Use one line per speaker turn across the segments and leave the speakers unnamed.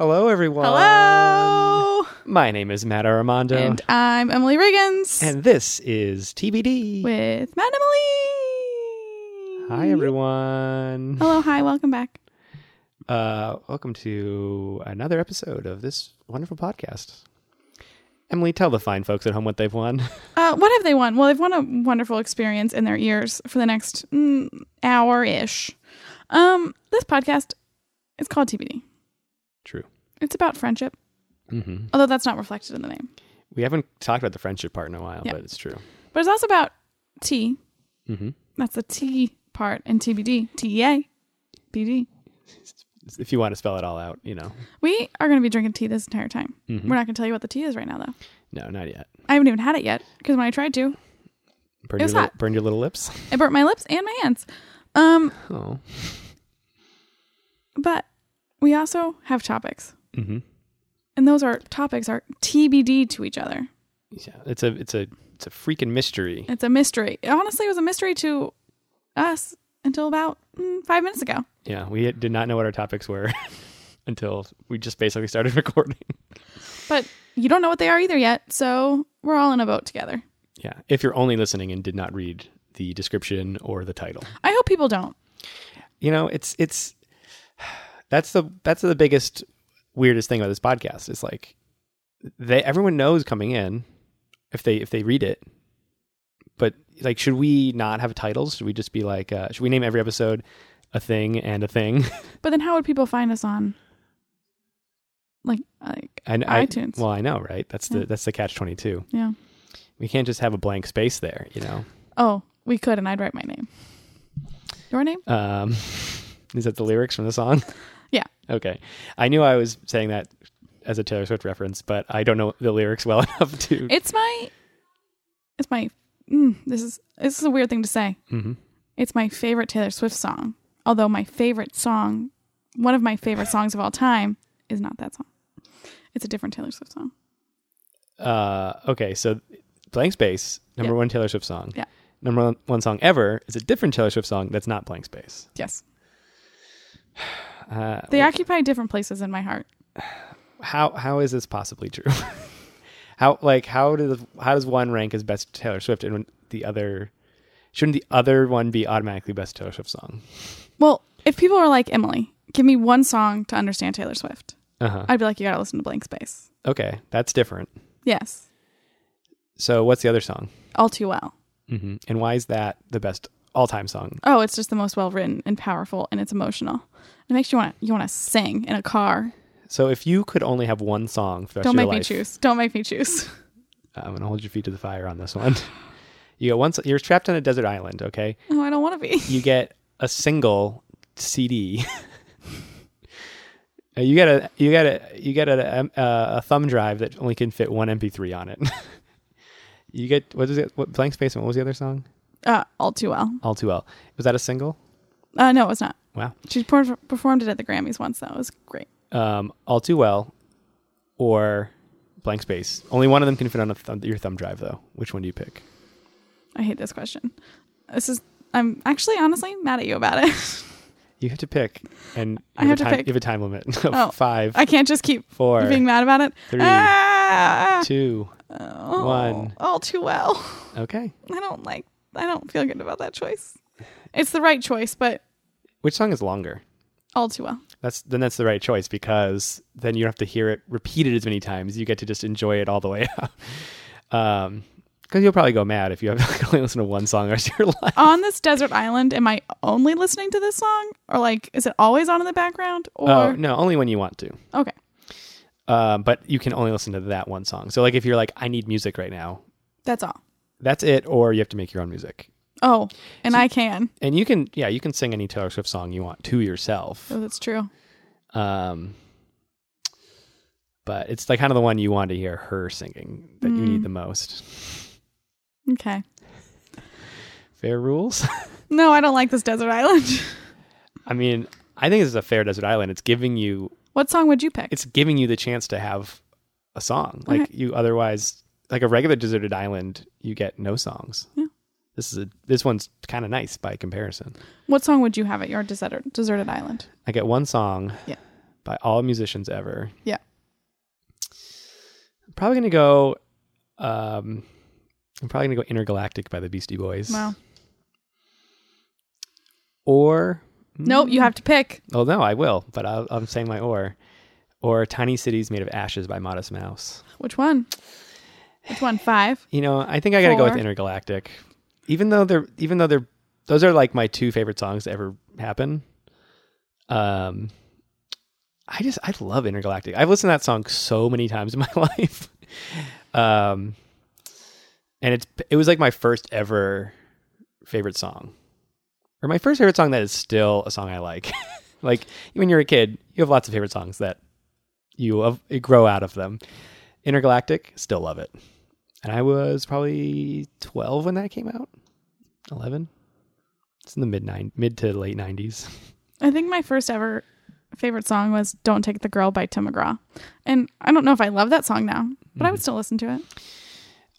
Hello, everyone.
Hello.
My name is Matt Armando.
And I'm Emily Riggins
and this is TBD.
with Matt and Emily.
Hi, everyone.
Hello, hi, welcome back.
Uh, welcome to another episode of this wonderful podcast. Emily, tell the fine folks at home what they've won.
Uh, what have they won? Well, they've won a wonderful experience in their ears for the next mm, hour ish. Um, this podcast is called TBD.
True.
It's about friendship,
hmm
although that's not reflected in the name.
We haven't talked about the friendship part in a while,
Yeah.
but it's true.
But it's also about T.
hmm
That's the T part in TBD. TEA. BD.
If you want to spell it all out, you know.
We are going to be drinking tea this entire time.
Mhm.
We're not going to tell you what the tea is right now, though.
No, not yet.
I haven't even had it yet because when I tried to,
Burn
It was
your, li-
hot.
burn your little lips.
it burnt my lips and my hands. Um,
Oh.
but we also have topics,
hmm
and those are topics are TBD to each other.
Yeah, it's a it's a it's a freaking mystery.
It's a mystery. Honestly, it was a mystery to us until about mm, five minutes ago.
Yeah, we did not know what our topics were until we just basically started recording.
But you don't know what they are either yet, so we're all in a boat together.
Yeah, if you're only listening and did not read the description or the title,
I hope people don't.
you know, it's it's that's the that's the biggest weirdest thing about this podcast. Is like they everyone knows coming in if they if they read it, but like, should we not have titles? Should we just be like, uh, should we name every episode a thing and a thing?
But then, how would people find us on, like, like
And I,
iTunes?
well, I know, right? That's the that's the catch twenty two.
yeah.
We can't just have a blank space there, you know.
Oh, we could, and I'd write my name. Your name?
Um, is that the lyrics from the song? Okay. I knew I was saying that as a Taylor Swift reference, but I don't know the lyrics well enough to.
It's my. It's my. Mm, this is this is a weird thing to say.
hmm
It's my favorite Taylor Swift song. Although my favorite song, one of my favorite songs of all time, is not that song. It's a different Taylor Swift song.
Uh, okay. So, Blank Space, number
Yeah.
one Taylor Swift song.
Yeah.
Number one, one song ever is a different Taylor Swift song that's not Blank Space.
Yes,
Uh,
they occupy different places in my heart.
how how is this possibly true? how like how does how does one rank as best Taylor Swift and the other shouldn't the other one be automatically best Taylor Swift song?
Well, if people are like Emily, give me one song to understand Taylor Swift,
Uh huh.
I'd be like, you gotta listen to Blank Space.
Okay, that's different.
Yes,
So what's the other song?
all too well.
hmm And why is that the best all time song?
Oh, it's just the most well written and powerful, and it's emotional. It makes you want you want to sing in a car.
So if you could only have one song for the rest
Don't
of your
make me
life,
choose. Don't make me choose.
I'm gonna hold your feet to the fire on this one. you got one. You're trapped on a desert island. Okay,
Oh, I don't want to be.
you get a single CD. Uh, you get a you get a you get a, um, uh, a thumb drive that only can fit one MP3 on it. you get what is it? What blank space? and What was the other song?
Uh, all too well.
All too well. Was that a single?
Uh, no, it was not.
Wow.
She per- performed it at the Grammys once. That was great.
Um, all too well, or blank space. Only one of them can fit on a thumb, your thumb drive, though. Which one do you pick?
I hate this question. This is. I'm actually honestly mad at you about it.
You have to pick, and you
I have to
a time,
pick.
You have a time limit of
Oh.
five,
I can't just keep
four,
being mad about it.
three,
Ah!
two.
Oh,
one.
All too well.
Okay.
I don't like. I don't feel good about that choice. It's the right choice, but
Which song is longer?
all too well.
That's then that's the right choice because then you don't have to hear it repeated as many times. You get to just enjoy it all the way out. Um, because you'll probably go mad if you have to only listen to one song the rest of your life.
On this desert island, am I only listening to this song, or like, is it always on in the background? Or
Oh no, only when you want to.
okay,
Um, but you can only listen to that one song. So like if you're like, I need music right now,
that's all.
that's it, or you have to make your own music.
Oh, and I can.
And you can, yeah, you can sing any Taylor Swift song you want to yourself.
Oh, that's true.
Um, but it's like kind of the one you want to hear her singing that you need
Mm.
the most.
Okay.
Fair rules.
No, I don't like this desert island.
I mean, I think this is a fair desert island. It's giving you,
what song would you pick?
it's giving you the chance to have a song. Like
Okay.
you otherwise, like a regular deserted island, you get no songs.
Yeah.
This is a this one's kind of nice by comparison.
what song would you have at your deserted deserted island?
I get one song
Yeah.
by all musicians ever.
Yeah.
I'm probably gonna go. Um, I'm probably gonna go Intergalactic by the Beastie Boys.
Wow.
Or
Nope, you have to pick.
Oh no, I will, but I'll, I'm saying my or. Or Tiny Cities Made of Ashes by Modest Mouse.
Which one? Which one? Five.
You know, I think I gotta go with Intergalactic. Even though they're even though they're those are like my two favorite songs to ever happen. Um I just I love Intergalactic. I've listened to that song so many times in my life. um and it's it was like my first ever favorite song. Or my first favorite song that is still a song I like. like when you're a kid, you have lots of favorite songs that you of, grow out of them. Intergalactic, still love it. And I was probably 12 when that came out. 11. It's in the mid nine mid to late 90s.
I think my first ever favorite song was "Don't Take the Girl" by Tim McGraw, and I don't know if I love that song now, but I would still listen to it.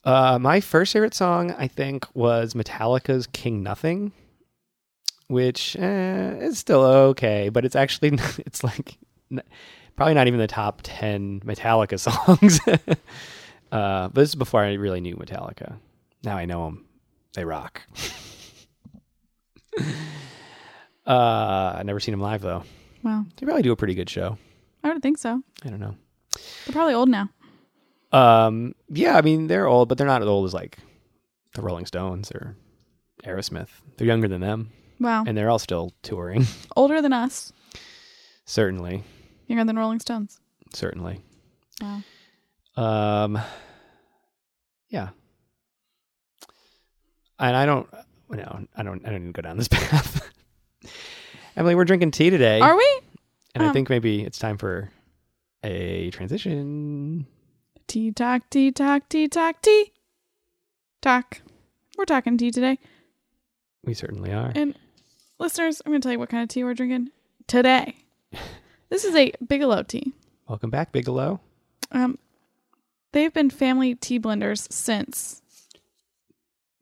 Uh, my first favorite song, I think, was Metallica's "King Nothing," which eh, is still okay, but it's actually it's like probably not even the top ten Metallica songs. Uh, but this is before I really knew Metallica. Now I know them; they rock. uh, I've never seen them live though.
Wow,
They probably do a pretty good show.
I would think so.
I don't know.
They're probably old now.
Um, yeah, I mean they're old, but they're not as old as like the Rolling Stones or Aerosmith. They're younger than them,
Wow,
and they're all still touring.
older than us,
certainly,
younger than Rolling Stones.
certainly.
Wow.
Um, yeah. And I don't, no, I don't, I don't need to go down this path. Emily, we're drinking tea today,
Are we?
and I
um,
think maybe it's time for a transition.
Tea talk, tea talk, tea talk, tea talk. We're talking tea today,
We certainly are.
and listeners, I'm going to tell you what kind of tea we're drinking today. This is a Bigelow tea.
Welcome back, Bigelow.
Um, they've been family tea blenders since.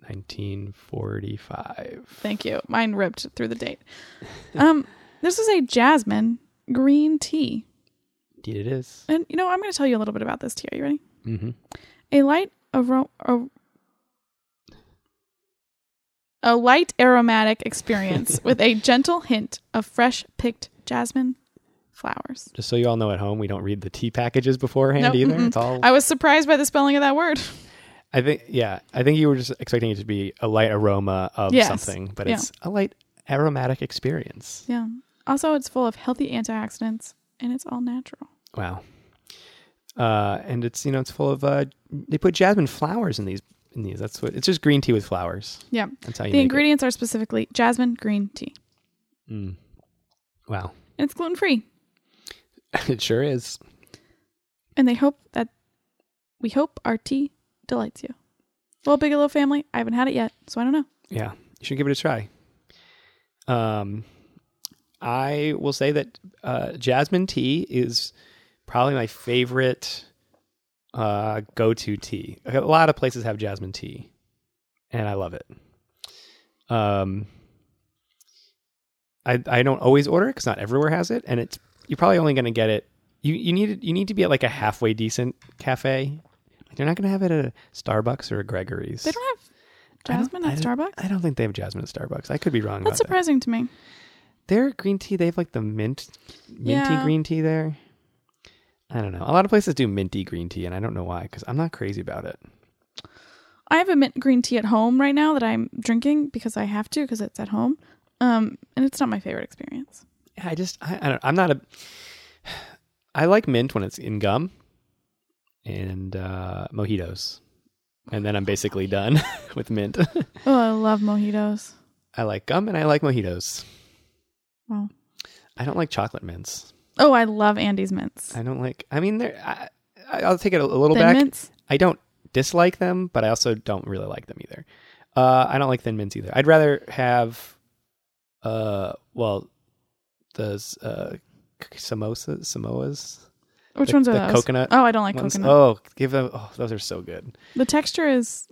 1945.
Thank you. Mine ripped through the date. Um, this is a jasmine green tea,
Indeed, it is.
and you know I'm going to tell you a little bit about this tea. Are you ready?
Mm-hmm.
A light aroma. A light aromatic experience with a gentle hint of fresh picked jasmine flowers.
Just so you all know at home, we don't read the tea packages beforehand
Nope,
either.
mm-mm.
It's all.
I was surprised by the spelling of that word.
I think, yeah, I think you were just expecting it to be a light aroma of
Yes,
something, but
yeah.
it's a light aromatic experience.
Yeah. Also, it's full of healthy antioxidants and it's all natural.
Wow. Uh, and it's you know it's full of uh, they put jasmine flowers in these in these. That's what it's just green tea with flowers.
Yeah.
That's how you
The ingredients are specifically jasmine green tea.
Mm. Wow,
And it's gluten free.
it sure is.
And they hope that we hope our tea delights you. Well, Bigelow family, I haven't had it yet, so I don't know.
Yeah, you should give it a try. Um, I will say that uh, jasmine tea is probably my favorite uh, go-to tea. A lot of places have jasmine tea, and I love it. Um, I I don't always order it because not everywhere has it, and it's you're probably only going to get it. You you need you need to be at like a halfway decent cafe. You're not going to have it at a Starbucks or a Gregory's.
They don't have jasmine at Starbucks?
I don't think they have jasmine at Starbucks. I could be wrong
That's
about that.
surprising to me.
Their green tea, they have like the mint, minty
Yeah.
green tea there. I don't know. A lot of places do minty green tea, and I don't know why because I'm not crazy about it.
I have a mint green tea at home right now that I'm drinking because I have to because it's at home. Um, and it's not my favorite experience.
I just I, I don't, I'm not a. I like mint when it's in gum, and uh, mojitos, and then I'm basically done with mint.
Oh, I love mojitos.
I like gum and I like mojitos.
Wow.
I don't like chocolate mints.
Oh, I love Andes mints.
I don't like. I mean, they're. I- I'll take it a, a little
Thin
back.
mints.
I don't dislike them, but I also don't really like them either. Uh, I don't like thin mints either. I'd rather have, uh, well, those uh, samosas, samoas,
Which
the,
ones are
the
those?
coconut.
Oh, I don't like
ones.
coconut.
Oh, give them. Oh, those are so good.
The texture is,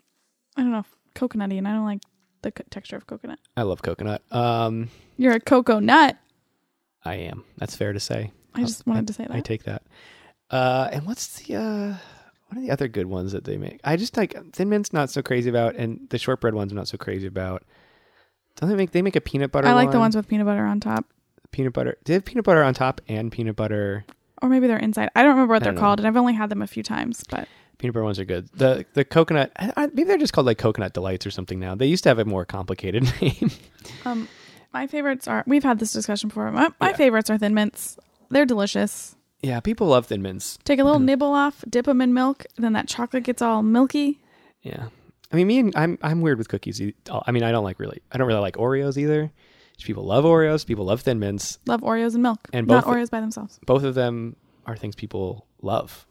I don't know, coconutty, and I don't like the co- texture of coconut.
I love coconut. Um,
You're a cocoa nut.
I am. That's fair to say.
I just wanted to say that.
I take that. Uh, and what's the uh, what are the other good ones that they make? I just like Thin Mint's not so crazy about, and the shortbread ones I'm not so crazy about. Don't they make they make a peanut butter?
I like the ones with peanut butter on top.
Peanut butter. Do they have peanut butter on top and peanut butter.
Or maybe they're inside. I don't remember what
I
they're
don't know.
called, and I've only had them a few times. But
Peanut butter ones are good. The the coconut. I, I, maybe they're just called like coconut delights or something now. They used to have a more complicated name.
um, my favorites are. We've had this discussion before. My, my
Yeah.
favorites are Thin Mints. They're delicious.
yeah, people love Thin Mints.
Take a little
Mhm.
nibble off, dip them in milk, then that chocolate gets all milky.
Yeah. I mean, me and I'm I'm weird with cookies. I mean, I don't like really. I don't really like Oreos either. People love Oreos. People love Thin Mints.
Love Oreos and milk,
And
not
both-
Oreos by themselves.
Both of them are things people love.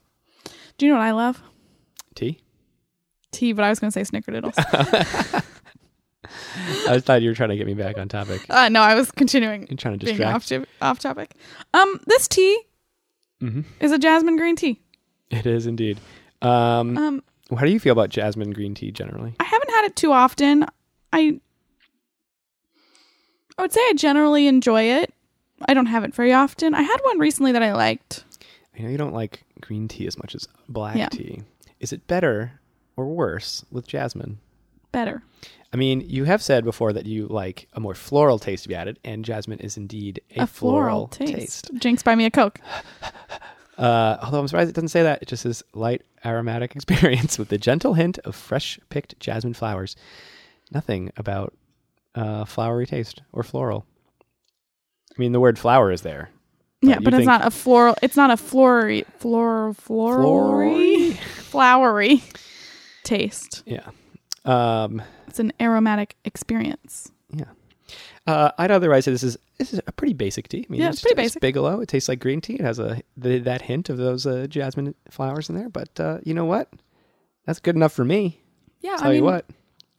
Do you know what I love?
Tea.
Tea, but I was going to say Snickerdoodles.
I thought you were trying to get me back on topic.
uh, no, I was continuing
You're trying to distract.
off, to- off topic. Um, this tea
mm-hmm.
is a jasmine green tea.
It is indeed. Um,
Um,
how do you feel about jasmine green tea generally?
I haven't had it too often. I I would say I generally enjoy it. I don't have it very often. I had one recently that I liked.
I know you don't like green tea as much as black
Yeah.
tea. Is it better or worse with jasmine?
Better.
I mean, you have said before that you like a more floral taste to be added, and jasmine is indeed a,
A, floral, taste. Jinx, buy me a Coke.
Uh, although I'm surprised it doesn't say that. It just says light aromatic experience with a gentle hint of fresh picked jasmine flowers. Nothing about uh, flowery taste or floral. I mean, the word flower is there.
yeah, but it's not a floral. It's not a flory, floral, flowery, flowery taste.
Yeah. Um,
It's an aromatic experience.
yeah. Uh, I'd otherwise say this is this is a pretty basic tea. I mean,
Yeah, it's pretty basic.
Bigelow. It tastes like green tea. It has a the, that hint of those uh, jasmine flowers in there. But uh, you know what? That's good enough for me.
Yeah,
Tell
I mean,
you what.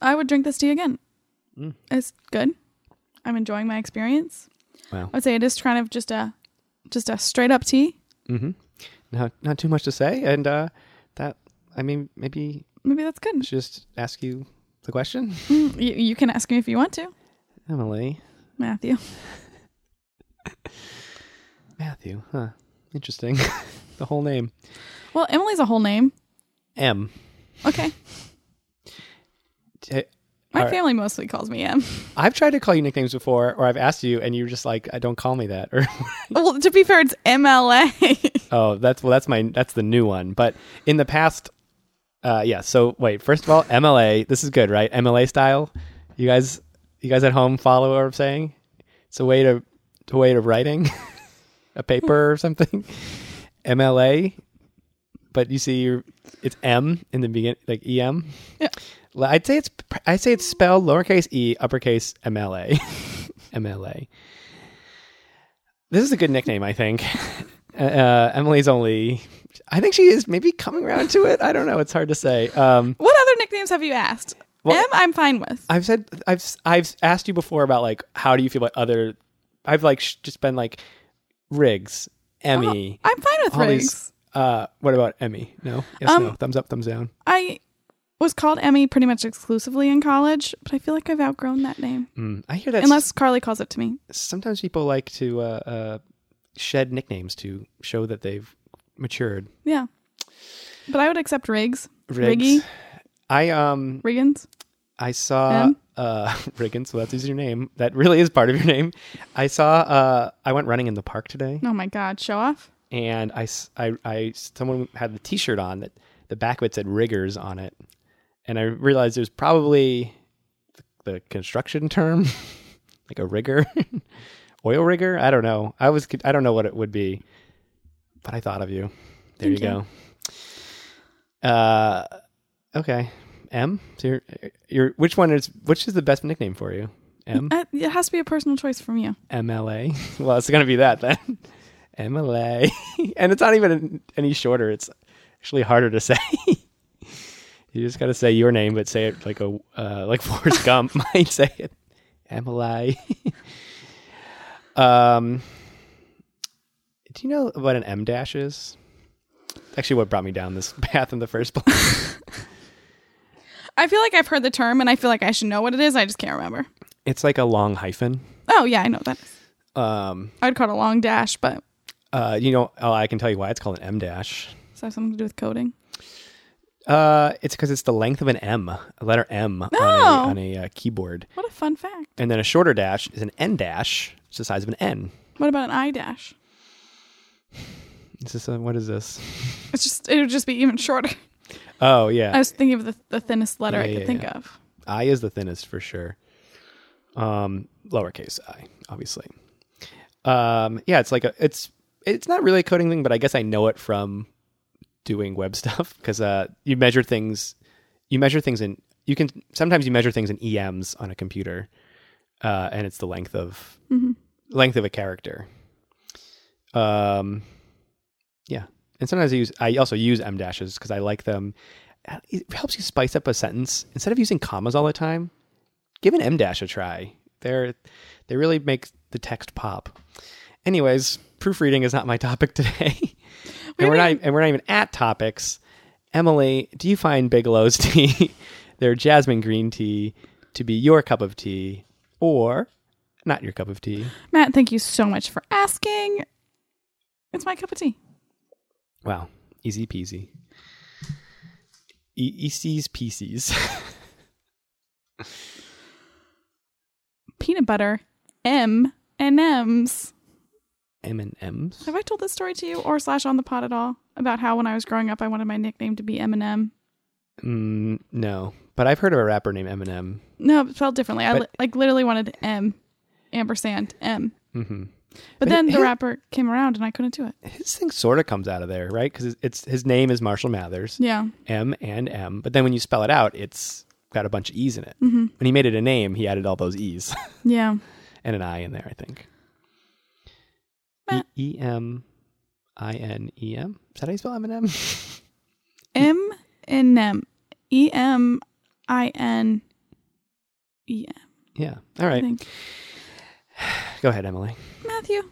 I would drink this tea again.
Mm.
It's good. I'm enjoying my experience.
Wow.
I would say it is kind of just a just a straight up tea.
Mm-hmm. Not not too much to say, and uh, that I mean maybe
Maybe that's good.
Just ask you the question,
Mm, you, you can ask me if you want to,
Emily
Matthew.
Matthew. Huh? Interesting. the whole name
Well, Emily's a whole name.
M.
Okay. My
right.
family mostly calls me Em.
I've tried to call you nicknames before, or I've asked you, and you're just like, "I don't call me that." Or
well, to be fair, it's MLA.
oh, that's well, that's my that's the new one. But in the past, uh, yeah. So wait, first of all, MLA. This is good, right? MLA style. You guys, you guys at home follow what I'm saying? It's a way to a way of writing a paper or something. MLA, but you see, you're, it's M in the beginning, like EM.
Yeah.
I'd say it's I'd say it's spelled lowercase e, uppercase MLA, MLA. This is a good nickname, I think. Uh, Emily's only, I think she is maybe coming around to it. I don't know. It's hard to say. Um,
what other nicknames have you asked?
Well-
M, I'm fine with.
I've said I've I've asked you before about like how do you feel about other. I've like sh- just been like Riggs, Emmy.
I'm fine with
all these-
Riggs.
Uh, what about Emmy? No, yes,
Um,
no, thumbs up, thumbs down.
I was called Emmy pretty much exclusively in college, but I feel like I've outgrown that name.
Mm, I hear that.
Unless Carly calls it to me.
sometimes people like to uh, uh, shed nicknames to show that they've matured.
Yeah. But I would accept Riggs.
Riggs.
Riggy.
I um
Riggins.
I saw
M?
uh Riggins, so that's your name. That really is part of your name. I saw uh I went running in the park today
Oh my God. Show off.
and I I I someone had the t-shirt on that the back of it said riggers on it. And I realized it was probably the, construction term like a rigger. Oil rigger? I don't know. I was I don't know what it would be. But I thought of you. There
Thank
you,
you.
go. Uh okay. M. So you're, you're which one is which is the best nickname for you? M
Uh, it has to be a personal choice from you.
MLA. Well, it's gonna be that then. MLA, and it's not even any shorter. It's actually harder to say. You just gotta say your name, but say it like a uh, like Forrest Gump might say it. MLA. um, do you know what an M dash is? Actually, what brought me down this path in the first place.
I feel like I've heard the term and I feel like I should know what it is. I just can't remember.
it's like a long hyphen.
Oh, yeah, I know that.
Um,
I'd call it a long dash, but
Uh, you know, oh, I can tell you why it's called an M dash.
Does that have something to do with coding?
Uh, it's because it's the length of an M, a letter M on a, on a uh, keyboard,
What a fun fact.
and then a shorter dash is an N dash. It's the size of an N.
What about an I dash?
Is this a, what is this?
It's just it would just be even shorter.
Oh yeah,
I was thinking of the, the thinnest letter I could
yeah,
think
yeah.
of.
I is the thinnest for sure. Um, lowercase i, obviously. Um, yeah, it's like a, it's it's not really a coding thing, but I guess I know it from doing web stuff because uh, you measure things, you measure things in you can sometimes you measure things in EMs on a computer, uh, and it's the length of
Mhm.
length of a character. Um, yeah, and sometimes I use I also use M dashes because I like them. It helps you spice up a sentence instead of using commas all the time. Give an M dash a try. They're they really make the text pop. Anyways, proofreading is not my topic today, and we're not and we're not even at topics. Emily, do you find Bigelow's tea, their jasmine green tea, to be your cup of tea, or not your cup of tea?
Matt, thank you so much for asking. It's my cup of tea.
Wow, easy peasy. E- Easties pieces.
Peanut butter, M and M's.
M and M's.
Have I told this story to you or slash on the pod at all about how when I was growing up I wanted my nickname to be Eminem?
Mm, no, but I've heard of a rapper named Eminem.
No, it spelled differently. I li- like literally wanted M, ampersand M.
hmm
But
But
then
it-
the rapper came around and I couldn't do it.
His thing sort of comes out of there, right? Because it's his name is Marshall Mathers,
Yeah.
M and M. But then when you spell it out, it's got a bunch of E's in it.
hmm
When he made it a name, he added all those E's
Yeah.
and an I in there. I think. E M I N E M. Is that how you spell Eminem?
M and M. E M I N E M.
yeah. All right. Go ahead, Emily.
Matthew,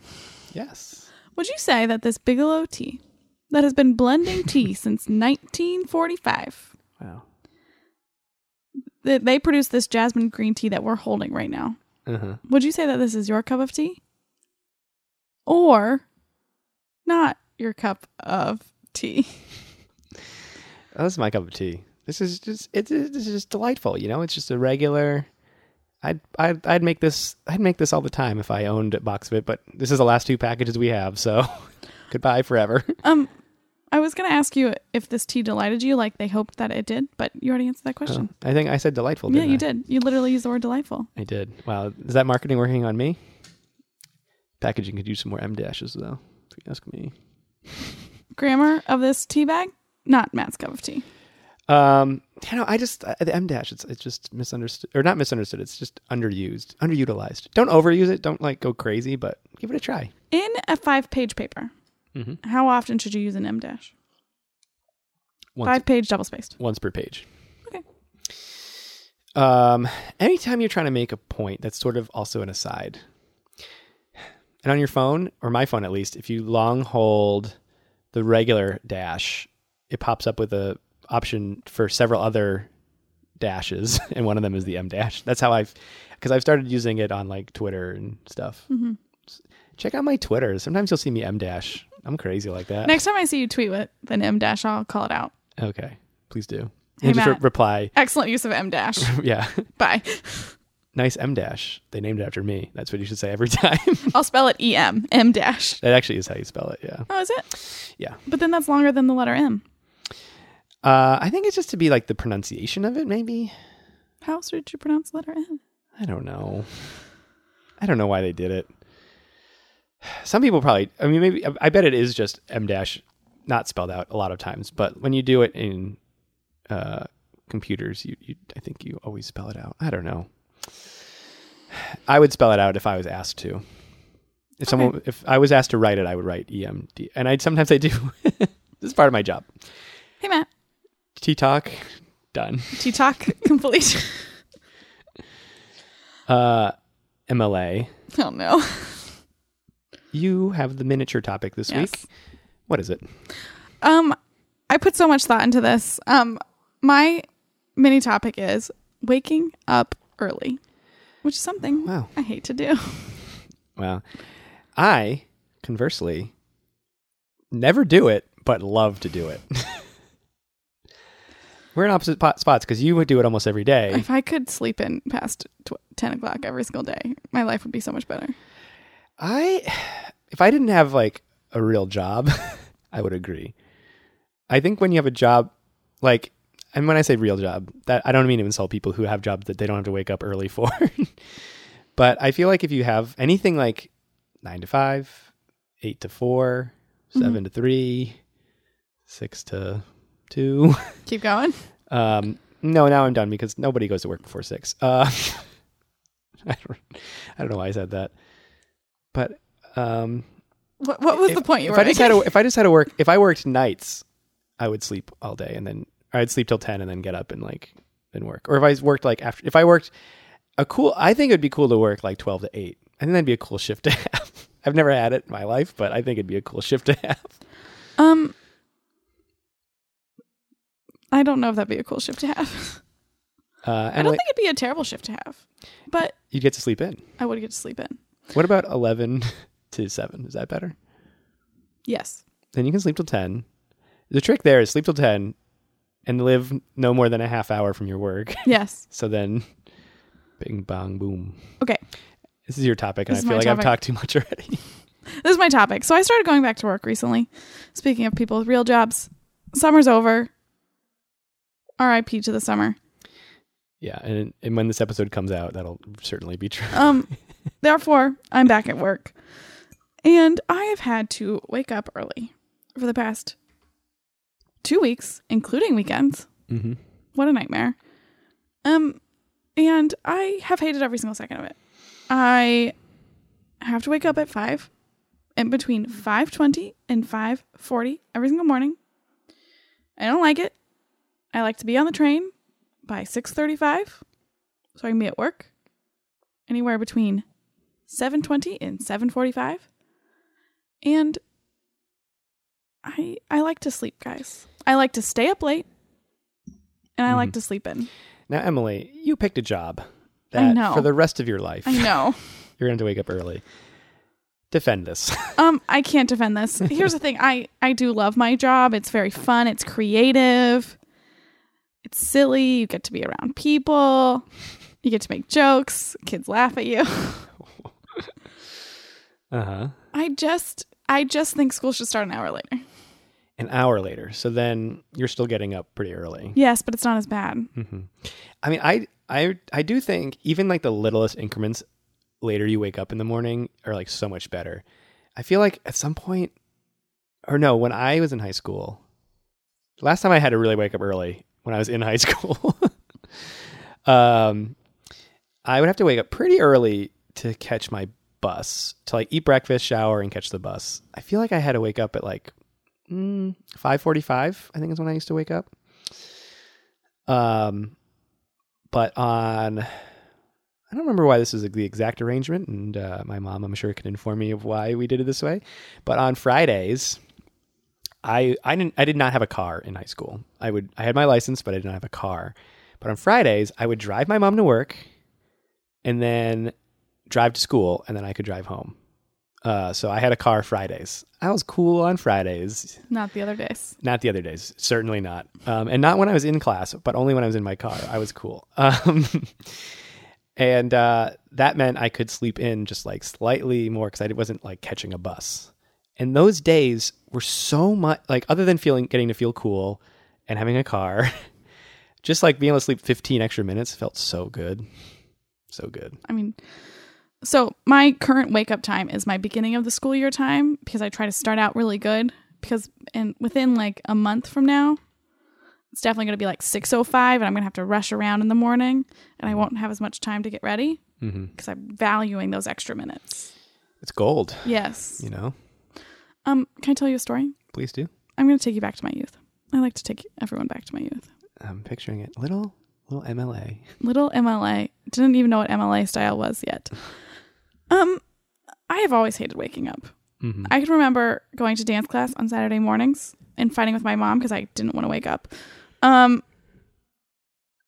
Yes.
would you say that this Bigelow tea that has been blending tea since 1945,
Wow.
that they produce this jasmine green tea that we're holding right now?
Uh huh.
Would you say that this is your cup of tea? Or not your cup of tea?
Oh, this is my cup of tea. This is just it's it's just delightful. You know, it's just a regular. I'd I'd I'd make this I'd make this all the time if I owned a box of it. But this is the last two packages we have, so goodbye forever.
Um, I was going to ask you if this tea delighted you like they hoped that it did, but you already answered that question.
I think I said delightful.
yeah, you
I?
did. You literally used the word delightful.
I did. Wow, is that marketing working on me? Packaging could use some more M dashes though. If you ask me.
Grammar of this tea bag, not Matt's cup of tea.
Um, you know, I just uh, the M dash. It's it's just misunderstood or not misunderstood. It's just underused, underutilized. Don't overuse it. Don't like go crazy, but give it a try.
In a five page paper,
Mm-hmm.
how often should you use an M dash?
Once
Five page double spaced.
once per page.
Okay.
Um, anytime you're trying to make a point that's sort of also an aside. And on your phone, or my phone at least, if you long hold the regular dash, it pops up with a option for several other dashes, and one of them is the M dash. That's how I've, because I've started using it on like Twitter and stuff.
hmm
Check out my Twitter. Sometimes you'll see me M dash. I'm crazy like that.
Next time I see you tweet with an M dash, I'll call it out.
Okay, please do.
Hey,
and just re- reply,
Excellent use of M dash.
yeah.
Bye.
nice M dash. They named it after me. That's what you should say every time.
I'll spell it E M M dash.
that actually is how you spell it. Yeah.
Oh, is it?
Yeah.
But then that's longer than the letter M.
Uh, I think it's just to be like the pronunciation of it. Maybe
How else would you pronounce the letter M?
I don't know. I don't know why they did it. Some people probably. I mean, maybe. I bet it is just M dash, not spelled out a lot of times. But when you do it in uh, computers, you, you I think you always spell it out. I don't know. I would spell it out if I was asked to. If someone, if I was asked to write it, I would write E M D, and I sometimes I do. this is part of my job.
Hey, Matt.
T talk, done.
Tea talk complete.
Uh, MLA,
oh, no.
you have the miniature topic this
Yes.
week. What is it?
Um, I put so much thought into this. Um, my mini topic is waking up early, which is something
Wow.
I hate to do.
Well, I conversely never do it, but love to do it. We're in opposite pot spots because you would do it almost every day.
If I could sleep in past tw- 10 o'clock every single day, my life would be so much better.
I, if I didn't have like a real job, I would agree. I think when you have a job, like, and when I say real job, that I don't mean to insult people who have jobs that they don't have to wake up early for. but I feel like if you have anything like nine to five, eight to 4 7 to three, six to two.
Keep going.
Um, no, now I'm done because nobody goes to work before six. Uh, I don't, I don't know why I said that, but um,
What, what was
if,
the point you
if
were
I just had to, if I just had to work, if I worked nights, I would sleep all day and then I'd sleep till ten and then get up and like and work. Or if I worked like after, if I worked a cool, I think it'd be cool to work like twelve to eight. I think that'd be a cool shift to have. I've never had it in my life, but I think it'd be a cool shift to have.
Um, I don't know if that'd be a cool shift to have.
Uh,
I don't
like,
think it'd be a terrible shift to have, but
you'd get to sleep in.
I would get to sleep in.
What about eleven to seven? Is that better?
Yes.
then you can sleep till 10. The trick there is sleep till 10 and live no more than a half hour from your work.
Yes.
So then, bing, bang, boom.
Okay.
This is your topic, and
This
I feel like I've talked too much already.
This is my topic. So I started going back to work recently. Speaking of people with real jobs, summer's over. RIP to the summer.
yeah, and, and when this episode comes out, that'll certainly be true.
Um, therefore, I'm back at work. And I have had to wake up early for the past two weeks, including weekends.
Mm-hmm.
What a nightmare. Um, and I have hated every single second of it. I have to wake up at five, and between five twenty and five forty every single morning. I don't like it. I like to be on the train by six thirty-five, so I can be at work anywhere between seven twenty and seven forty-five. And I I like to sleep, guys. I like to stay up late and I like
Mhm.
to sleep in.
Now, Emily, you picked a job that for the rest of your life,
I know.
you're going to wake up early. Defend this.
um, I can't defend this. Here's the thing. I I do love my job. It's very fun. It's creative. It's silly. You get to be around people. You get to make jokes. Kids laugh at you.
Uh huh.
I just I just think school should start an hour later.
An hour later. So then you're still getting up pretty early.
Yes, but it's not as bad.
hmm I mean, I, I, I do think even like the littlest increments later you wake up in the morning are like so much better. I feel like at some point, or no, when I was in high school, last time I had to really wake up early when I was in high school, um, I would have to wake up pretty early to catch my bus to like eat breakfast, shower, and catch the bus. I feel like I had to wake up at like mm, five forty-five. I think is when I used to wake up. Um, but on, I don't remember why this is the exact arrangement, and uh, my mom, I'm sure, can inform me of why we did it this way. But on Fridays, I I didn't I did not have a car in high school. I would I had my license, but I did not have a car. But on Fridays, I would drive my mom to work, and then drive to school, and then I could drive home. Uh, so I had a car Fridays. I was cool on Fridays.
Not the other days.
Not the other days, certainly not. Um, and not when I was in class, but only when I was in my car. I was cool. Um, and uh, that meant I could sleep in just like slightly more because I wasn't like catching a bus. And those days were so much like other than feeling getting to feel cool and having a car, just like being able to sleep 15 extra minutes felt so good. So good.
I mean, so my current wake up time is my beginning of the school year time because I try to start out really good because and within like a month from now, it's definitely going to be like 6:05 and I'm going to have to rush around in the morning and I won't have as much time to get ready
hmm
because I'm valuing those extra minutes.
It's gold,
Yes.
you know?
Um can I tell you a story?
Please do.
I'm going to take you back to my youth. I like to take everyone back to my youth.
I'm picturing it. Little, little MLA.
Little MLA. Didn't even know what MLA style was yet. Um I have always hated waking up.
hmm
I can remember going to dance class on Saturday mornings and fighting with my mom because I didn't want to wake up. Um,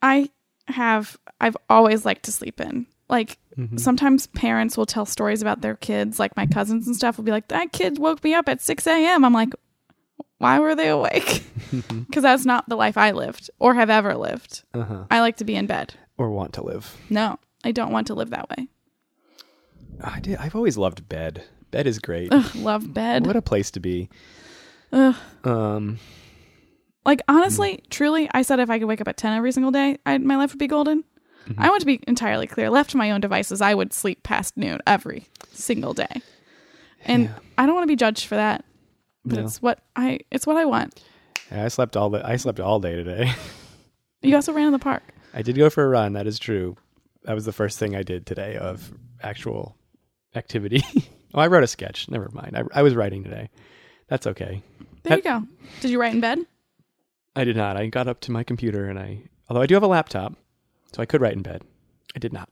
I have I've always liked to sleep in. Like
hmm
sometimes parents will tell stories about their kids, like my cousins and stuff will be like, "That kid woke me up at six a.m." I'm like, why were they awake? Because that's not the life I lived or have ever lived.
Uh-huh.
I like to be in bed.
Or want to live.
No, I don't want to live that way.
I did. I've always loved bed. Bed is great.
Ugh, love bed.
What a place to be.
Ugh.
Um,
Like honestly, truly, I said if I could wake up at ten every single day, I, my life would be golden.
Mm-hmm.
I want to be entirely clear. Left to my own devices, I would sleep past noon every single day, and
Yeah.
I don't want to be judged for that. But
No.
it's what I it's what I want.
yeah, I slept all the. I slept all day today.
You also ran in the park.
I did go for a run. That is true. That was the first thing I did today of actual activity. oh, I wrote a sketch. Never mind. I, I was writing today. That's okay.
There you go. Did you write in bed?
I did not. I got up to my computer and I, although I do have a laptop, so I could write in bed. I did not.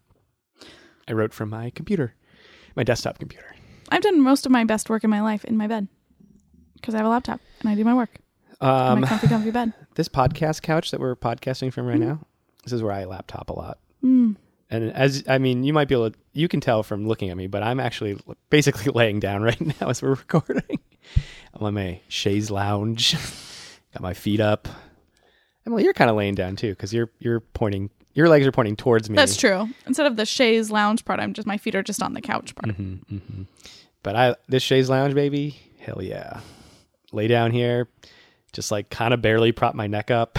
I wrote from my computer, my desktop computer.
I've done most of my best work in my life in my bed because I have a laptop and I do my work in
Um,
my comfy, comfy bed.
this podcast couch that we're podcasting from right now, this is where I laptop a lot.
Mm.
And as I mean, you might be able to, you can tell from looking at me, but I'm actually basically laying down right now as we're recording. I'm on my chaise lounge, got my feet up. Emily, you're kind of laying down too, because you're you're pointing, your legs are pointing towards me.
That's true. Instead of the chaise lounge part, I'm just my feet are just on the couch part.
hmm hmm But I this chaise lounge, baby, hell yeah. Lay down here, just like kind of barely prop my neck up,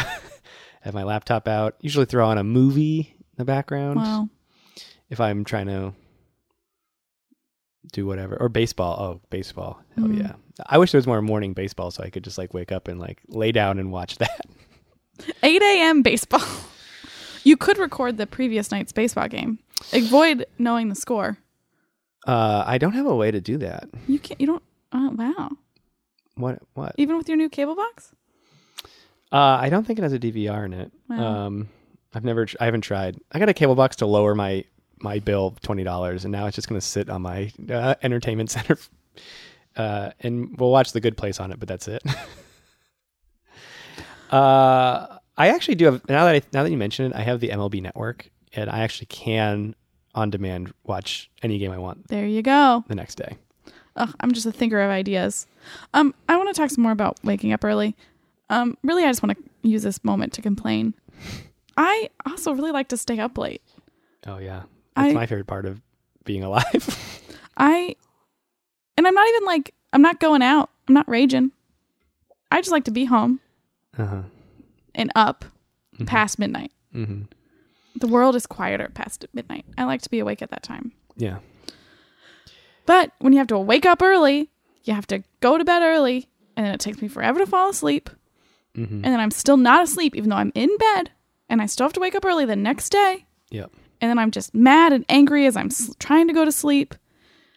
have my laptop out. Usually throw on a movie in the background
Wow.
If I'm trying to do whatever or baseball. Oh, baseball, hell
Mm.
yeah. I wish there was more morning baseball so I could just like wake up and like lay down and watch that.
8 a.m. baseball. You could record the previous night's baseball game. Avoid knowing the score.
Uh, I don't have a way to do that.
You can't. You don't. Oh wow.
What? What?
Even with your new cable box.
Uh, I don't think it has a DVR in it.
Wow.
Um, I've never, I haven't tried. I got a cable box to lower my my bill twenty dollars, and now it's just going to sit on my uh, entertainment center. Uh, and we'll watch The Good Place on it, but that's it. uh, I actually do have now that I, now that you mention it, I have the MLB Network, and I actually can on demand watch any game I want
There you go.
the next day.
Ugh, I'm just a thinker of ideas. Um, I want to talk some more about waking up early. Um, really, I just want to use this moment to complain. I also really like to stay up late.
Oh yeah, that's
I-
my favorite part of being alive.
I, and I'm not even like I'm not going out. I'm not raging. I just like to be home
uh-huh.
and up
Mhm.
past midnight.
hmm
The world is quieter past midnight. I like to be awake at that time.
Yeah.
But when you have to wake up early, you have to go to bed early, and then it takes me forever to fall asleep.
hmm
And then I'm still not asleep, even though I'm in bed, and I still have to wake up early the next day.
Yep.
And then I'm just mad and angry as I'm s- trying to go to sleep.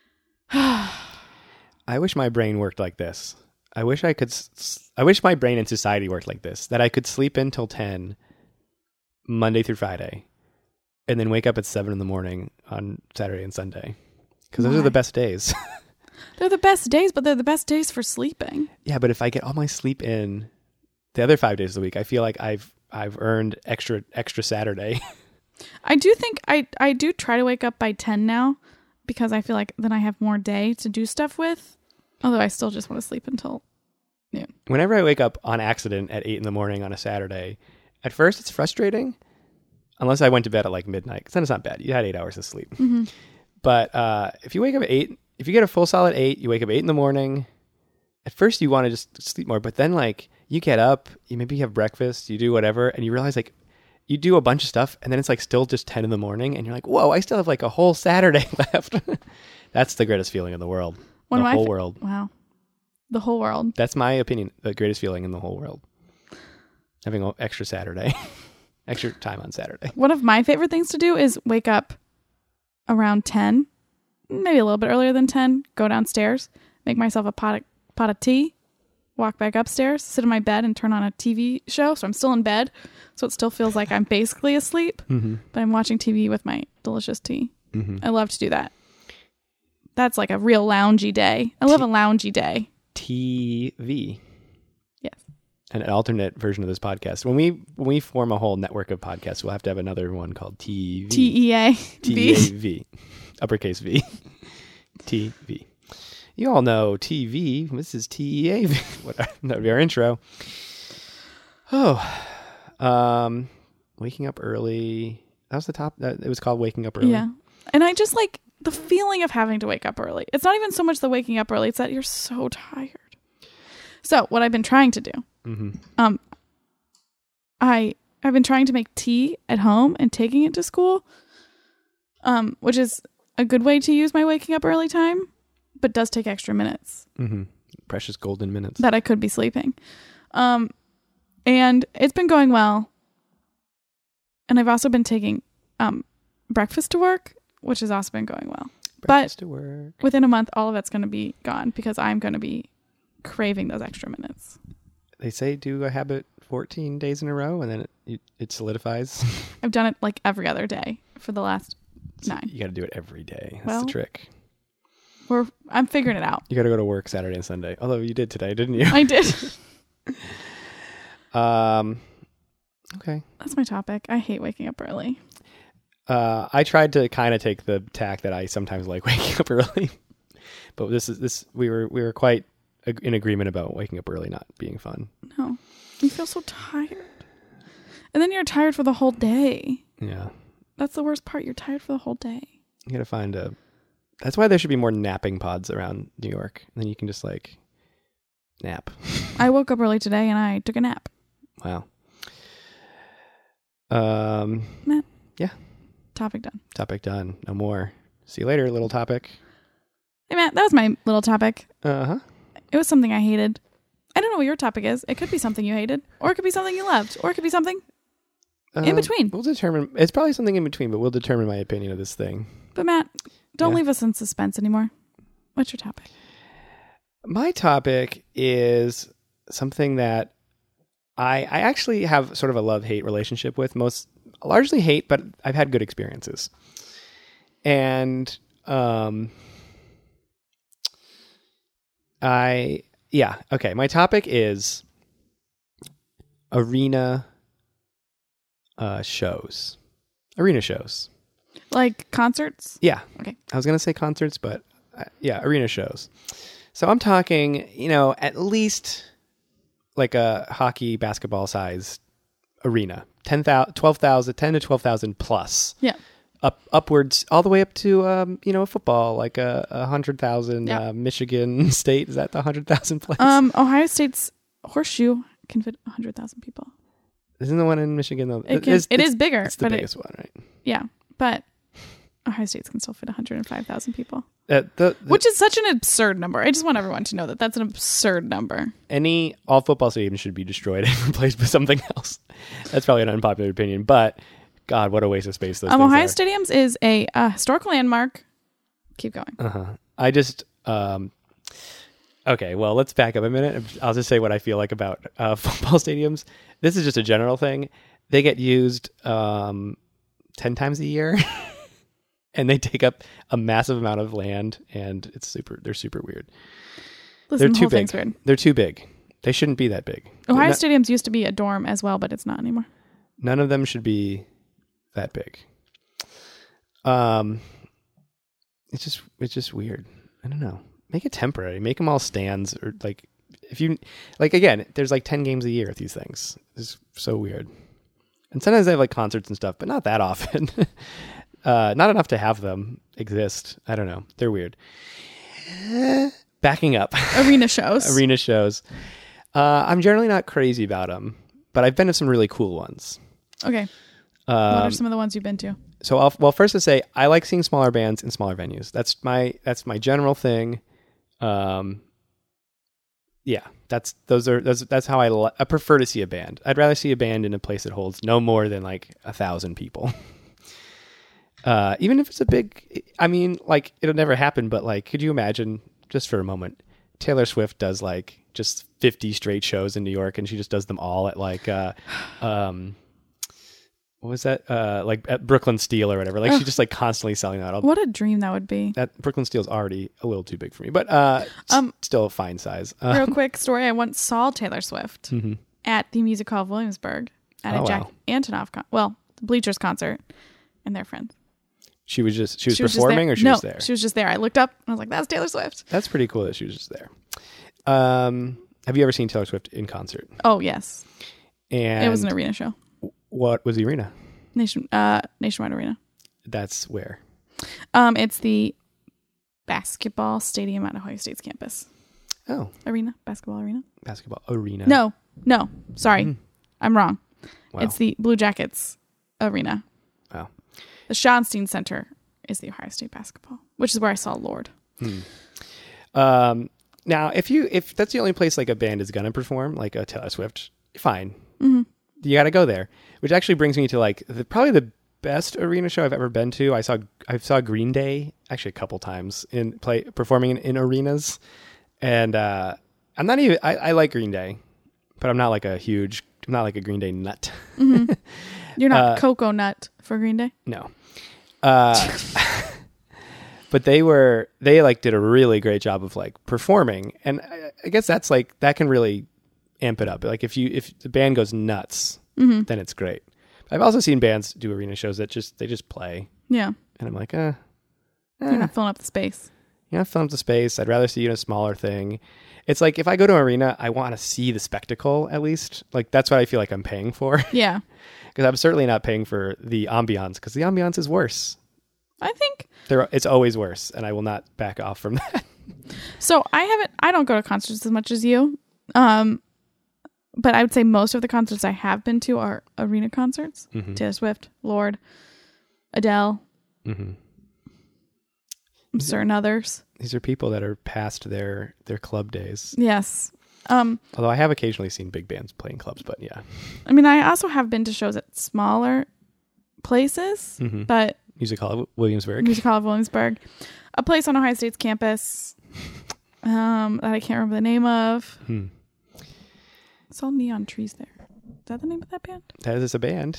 I wish my brain worked like this. I wish I could. s- I wish my brain and society worked like this. That I could sleep until ten, Monday through Friday, and then wake up at seven in the morning on Saturday and Sunday, because those are the best days.
They're the best days, but they're the best days for sleeping.
yeah, but if I get all my sleep in, the other five days of the week, I feel like I've I've earned extra extra Saturday.
I do think I I do try to wake up by 10 now because I feel like then I have more day to do stuff with. Although I still just want to sleep until
Whenever I wake up on accident at eight in the morning on a Saturday, at first it's frustrating, unless I went to bed at like midnight. Because then it's not bad. You had eight hours of sleep.
Mhm.
But uh, if you wake up at eight, if you get a full solid eight, you wake up eight in the morning. At first, you want to just sleep more, but then like you get up, you maybe have breakfast, you do whatever, and you realize like you do a bunch of stuff, and then it's like still just ten in the morning, and you're like, whoa, I still have like a whole Saturday left. That's the greatest feeling in the world.
One
the whole world.
wow. The whole world.
That's my opinion. The greatest feeling in the whole world. Having an extra Saturday, extra time on Saturday.
One of my favorite things to do is wake up around 10, maybe a little bit earlier than 10, go downstairs, make myself a pot of, pot of tea, walk back upstairs, sit in my bed and turn on a TV show. So I'm still in bed. So it still feels like I'm basically asleep,
Mm-hmm.
but I'm watching TV with my delicious tea.
Mm-hmm.
I love to do that. That's like a real loungy day. I love a loungy day.
TV.
Yes.
An alternate version of this podcast. When we when we form a whole network of podcasts, we'll have to have another one called TV.
T E A
T
V.
A V, uppercase V. T V. You all know TV. This is TEA. That would be our intro. Oh, um, waking up early. That was the top. That it was called waking up early.
Yeah. And I just like the feeling of having to wake up early. It's not even so much the waking up early, it's that you're so tired. So, what I've been trying to do,
hmm
um I I've been trying to make tea at home and taking it to school. Um which is a good way to use my waking up early time, but does take extra minutes
hmm Precious golden minutes.
that I could be sleeping. Um and it's been going well. And I've also been taking um breakfast to work, which has also been going well.
Breakfast to work.
within a month all of that's going to be gone because i'm going to be craving those extra minutes
They say do a habit 14 days in a row, and then it it, it solidifies.
i've done it like every other day for the last
So
Nine.
You got to do it every day. That's
Well-
the trick.
We're i'm figuring it out
You got to go to work Saturday and Sunday. Although you did today, didn't you?
i did
Um, okay.
that's my topic i hate waking up early
Uh, I tried to kind of take the tack that I sometimes like waking up early, but this is this we were we were quite ag- in agreement about waking up early not being fun.
no you feel so tired and then you're tired for the whole day
Yeah,
that's the worst part you're tired for the whole day
you got to find a. That's why there should be more napping pods around New York. And then you can just like nap.
i woke up early today and i took a nap
Wow. Um, Nah. Yeah.
topic done
topic done. No more. See you later, little topic.
hey matt that was my little topic
Uh huh.
it was something i hated i don't know what your topic is it could be something you hated or it could be something you loved or it could be something in between
Um, We'll determine. It's probably something in between, but we'll determine my opinion of this thing.
But Matt, don't
Yeah.
leave us in suspense anymore. What's your topic?
My topic is something that I I actually have sort of a love hate relationship with. Most largely hate, but I've had good experiences. And um, I yeah okay. My topic is arena uh, shows, arena shows.
Like concerts?
Yeah.
Okay.
I was going to say concerts, but uh, yeah, arena shows. So I'm talking, you know, at least like a hockey basketball size arena. 10,000 12,000 10 to 12,000 plus.
Yeah.
Up upwards all the way up to um, you know, football like a, a 100,000
Yeah.
uh, Michigan State is that the 100,000 place?
Um, Ohio State's horseshoe can fit 100,000 people.
Isn't the one in Michigan though?
It, can,
it's,
it
it's-
is bigger,
It's the
but it,
biggest one, right?
yeah, but Ohio State's can still fit 105,000 people,
Uh, the, the,
which is such an absurd number. I just want everyone to know that that's an absurd number.
any all football stadiums should be destroyed and replaced with something else. That's probably an unpopular opinion, but God, what a waste of space those
Um, Ohio
are.
Stadiums is a uh, historical landmark. Keep going.
uh-huh. I just um, okay. Well, let's back up a minute. I'll just say what I feel like about uh, football stadiums. This is just a general thing. They get used um, ten times a year. And they take up a massive amount of land, and it's super. They're super weird.
Listen,
They're too
thing's
big.
weird.
They're too big. They shouldn't be that big.
Ohio
Not-
Stadiums used to be a dorm as well, but it's not anymore.
None of them should be that big. Um, it's just it's just weird. I don't know. Make it temporary. Make them all stands or like if you like again. There's like ten games a year at these things. It's so weird. And sometimes they have like concerts and stuff, but not that often. uh, not enough to have them exist. I don't know. They're weird. Backing up
Arena shows.
arena shows. Uh, I'm generally not crazy about them, but I've been to some really cool ones.
Okay. what are
Um,
some of the ones you've been to?
so I'll, well first to say i like seeing smaller bands in smaller venues that's my that's my general thing um yeah that's those are that's that's how i i prefer to see a band. I'd rather see a band in a place that holds no more than like a thousand people. Uh even if it's a big i mean like it'll never happen but like could you imagine just for a moment taylor swift does like just 50 straight shows in new york and she just does them all at like uh um what was that? Uh, like at Brooklyn Steel or whatever. Like she's just like constantly selling that. I'll,
What a dream that would be.
that Brooklyn Steel's already a little too big for me, but uh,
Um,
um, still a fine size. Uh,
Real quick story: I once saw Taylor Swift
mhm.
at the Music Hall of Williamsburg at
Oh,
a Jack
wow.
Antonoff con- well, the Bleachers concert, and their friends.
She was just she was
She was just
performing,
there.
or she
no,
was there.
She was just there. I looked up and I was like, "That's Taylor Swift."
That's pretty cool that she was just there. Um, have you ever seen Taylor Swift in concert?
Oh yes,
And
it was an arena show,
what was the arena?
nation uh nationwide arena.
That's where.
Um, it's the basketball stadium at Ohio State's campus
Oh,
arena, basketball arena.
basketball arena.
No, no, sorry,
Mm.
I'm wrong.
Wow.
It's the Blue Jackets arena.
Wow.
The Schottenstein Center is the Ohio State basketball, which is where I saw Lorde.
Um, now, if you if that's the only place like a band is gonna perform, like a Taylor Swift, fine.
Mhm.
You got to go there. Which actually brings me to like the, probably the best arena show I've ever been to. I saw I saw Green Day actually a couple times in play performing in, in arenas, and uh, I'm not even I, I like Green Day, but I'm not like a huge I'm not like a Green Day nut.
You're not
Uh,
cocoa nut for Green Day.
No. Uh, but they were they like did a really great job of like performing, and I, I guess that's like that can really amp it up. Like if you if the band goes nuts,
Mm-hmm.
then it's great. I've also seen bands do arena shows that just they just play,
Yeah,
and I'm like, uh,
you're
eh,
not filling up the space.
You're not filling up the space. I'd rather see you in a smaller thing. It's like if I go to an arena, I want to see the spectacle at least. Like that's what I feel like I'm paying for
Yeah,
because I'm certainly not paying for the ambiance because the ambiance is worse.
I think
There, it's always worse, and I will not back off from that.
so. I haven't. I don't go to concerts as much as you. Um, but I would say most of the concerts I have been to are arena concerts.
Mm-hmm.
Taylor Swift, Lorde, Adele,
Mm-hmm.
I'm certain others.
These are people that are past their their club days.
Yes. Um,
Although I have occasionally seen big bands playing clubs, but yeah,
I mean, I also have been to shows at smaller places,
mm-hmm.
but
Music Hall of Williamsburg.
Music Hall of Williamsburg, a place on Ohio State's campus um, that I can't remember the name of.
Hmm.
Saw neon trees there. Is that the name of that band?
That is a band.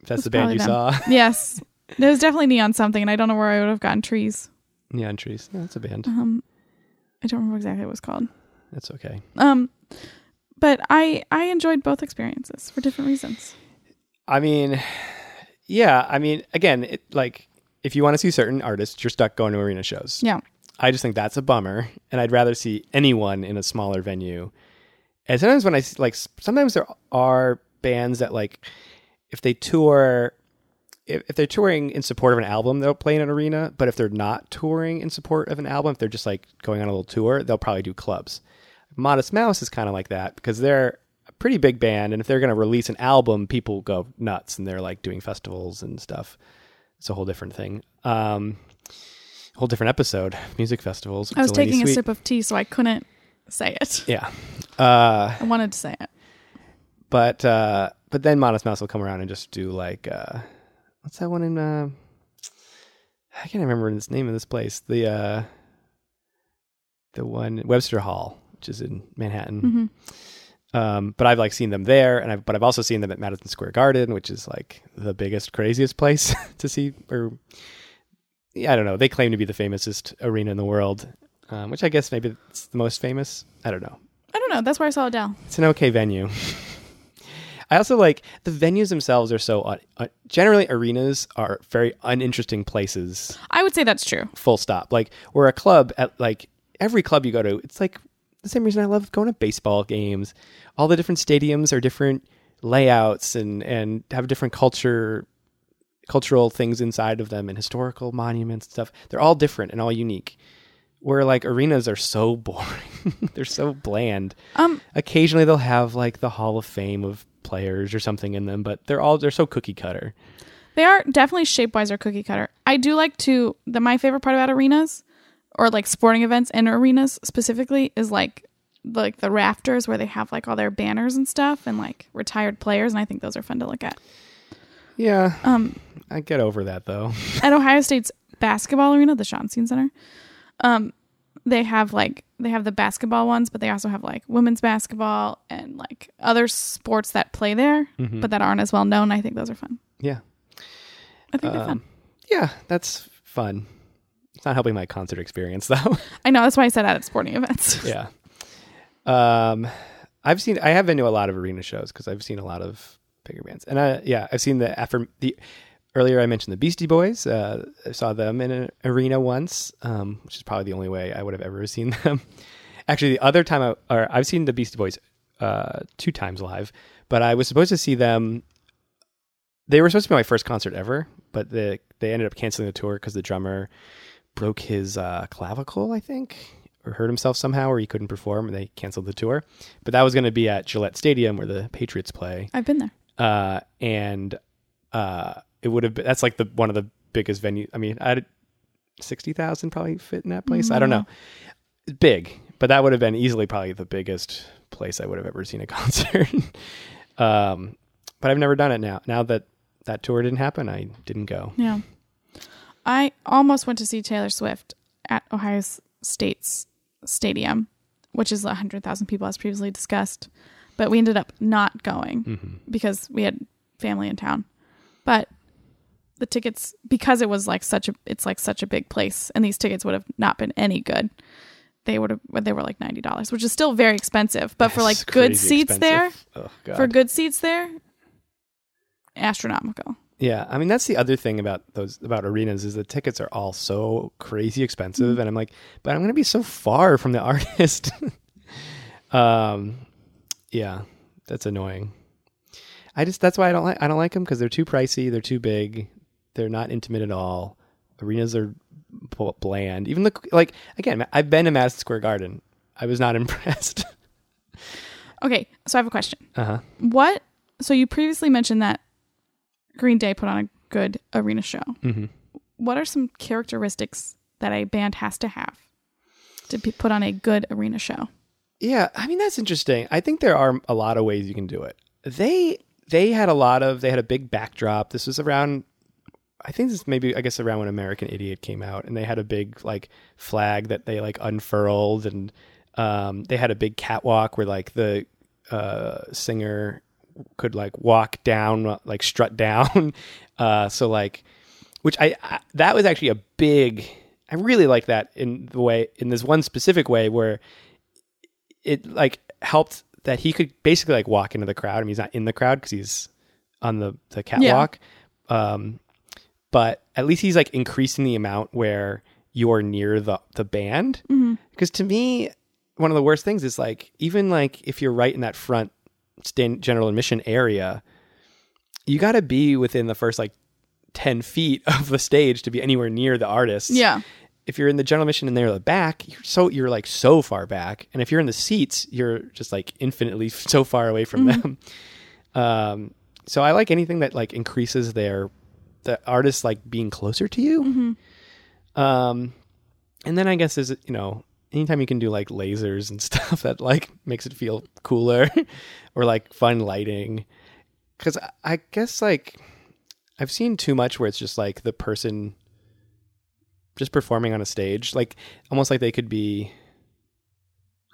That's
That's
the band you
probably
saw.
yes, there was definitely neon something, and I don't know where I would have gotten trees.
Neon Trees. Yeah, that's a band.
Um, I don't remember exactly what it was called.
That's okay.
Um, but I I enjoyed both experiences for different reasons.
I mean, yeah. I mean, again, it, like if you want to see certain artists, you're stuck going to arena shows.
Yeah.
I just think that's a bummer, and I'd rather see anyone in a smaller venue. And sometimes when I like, sometimes there are bands that like, if they tour, if, if they're touring in support of an album, they'll play in an arena. But if they're not touring in support of an album, if they're just like going on a little tour, they'll probably do clubs. Modest Mouse is kind of like that because they're a pretty big band, and if they're going to release an album, people go nuts, and they're like doing festivals and stuff. It's a whole different thing. Um, whole different episode. Music festivals.
I was taking a sip of tea, so I couldn't say it.
Yeah. Uh,
I wanted to say it.
but uh, but then Modest Mouse will come around and just do like uh, what's that one in? Uh, I can't remember the name of this place. The uh, the one Webster Hall, which is in Manhattan.
hmm
Um, but I've like seen them there, and I've but I've also seen them at Madison Square Garden, which is like the biggest, craziest place to see. Or yeah, I don't know. They claim to be the famousest arena in the world, um, which I guess maybe it's the most famous. I don't know.
I don't know. That's where I saw Adele.
It's an okay venue. I also like the venues themselves are so un- un- generally arenas are very uninteresting places.
I would say that's true.
Full stop. Like we're a club at like every club you go to, it's like the same reason I love going to baseball games. All the different stadiums are different layouts and and have different culture cultural things inside of them and historical monuments and stuff. They're all different and all unique. Where like arenas are so boring. They're so bland
Um,
occasionally they'll have like the hall of fame of players or something in them but they're all they're so cookie cutter
they are definitely shape wise or cookie cutter. I do like to the my favorite part about arenas or like sporting events and arenas specifically is like like the rafters where they have like all their banners and stuff and like retired players and I think those are fun to look at.
yeah
Um,
i get over that though
at Ohio State's basketball arena, the Schottenstein Center, um, they have like they have the basketball ones, but they also have like women's basketball and like other sports that play there,
Mhm.
but that aren't as well known. I think those are fun.
yeah
I think they're fun.
Um, yeah that's fun it's not helping my concert experience though
I know that's why I said that at sporting events.
yeah um i've seen i have been to a lot of arena shows because i've seen a lot of bigger bands and i yeah i've seen the affirm the earlier I mentioned the Beastie Boys. Uh, I saw them in an arena once, um, which is probably the only way I would have ever seen them. Actually, the other time I, or I've seen the Beastie Boys uh, two times live, but I was supposed to see them. They were supposed to be my first concert ever, but they they ended up canceling the tour because the drummer broke his uh, clavicle, I think, or hurt himself somehow, or he couldn't perform, and they canceled the tour. But that was going to be at Gillette Stadium where the Patriots play,
I've been there.
uh, and uh, it would have been that's like the one of the biggest venues. I mean, I had sixty thousand probably fit in that place. I don't know, big, but that would have been easily probably the biggest place I would have ever seen a concert. um, but I've never done it now. Now that that tour didn't happen, I didn't go.
Yeah. I almost went to see Taylor Swift at Ohio State's stadium, which is 100,000 people, as previously discussed. But we ended up not going
Mm-hmm.
because we had family in town. But the tickets, because it was like such a, it's like such a big place, and these tickets would have not been any good. They would have, they were like ninety dollars, which is still very expensive. But for like good seats there.
Oh,
for good seats there, astronomical.
Yeah, I mean that's the other thing about those about arenas is the tickets are all so crazy expensive,
Mm-hmm.
and I'm like, but I'm going to be so far from the artist. um, yeah, that's annoying. I just that's why I don't like I don't like them because they're too pricey, they're too big, they're not intimate at all. Arenas are bland. Even the like again, I've been to Madison Square Garden. I was not impressed.
Okay, so I have a question.
uh huh.
What? So you previously mentioned that Green Day put on a good arena show.
hmm
What are some characteristics that a band has to have to be put on a good arena show?
Yeah, I mean that's interesting. I think there are a lot of ways you can do it. They they had a lot of they had a big backdrop. This was around I think this is maybe I guess around when American Idiot came out and they had a big like flag that they like unfurled and um they had a big catwalk where like the uh singer could like walk down like strut down. uh so like which I, I that was actually a big I really like that in the way in this one specific way where it like helped that he could basically like walk into the crowd. I mean, he's not in the crowd because he's on the the catwalk. Um, but at least he's like increasing the amount where you're near the the band. Because to me, one of the worst things is like even like if you're right in that front stand general admission area, you got to be within the first like ten feet of the stage to be anywhere near the artist
Yeah.
if you're in the general mission and they're the back, you're so you're like so far back, and if you're in the seats, you're just like infinitely so far away from them. Um, so I like anything that like increases their the artist like being closer to you. Um, and then I guess is you know anytime you can do like lasers and stuff that like makes it feel cooler or like fun lighting, because I, I guess like I've seen too much where it's just like the person just performing on a stage, like almost like they could be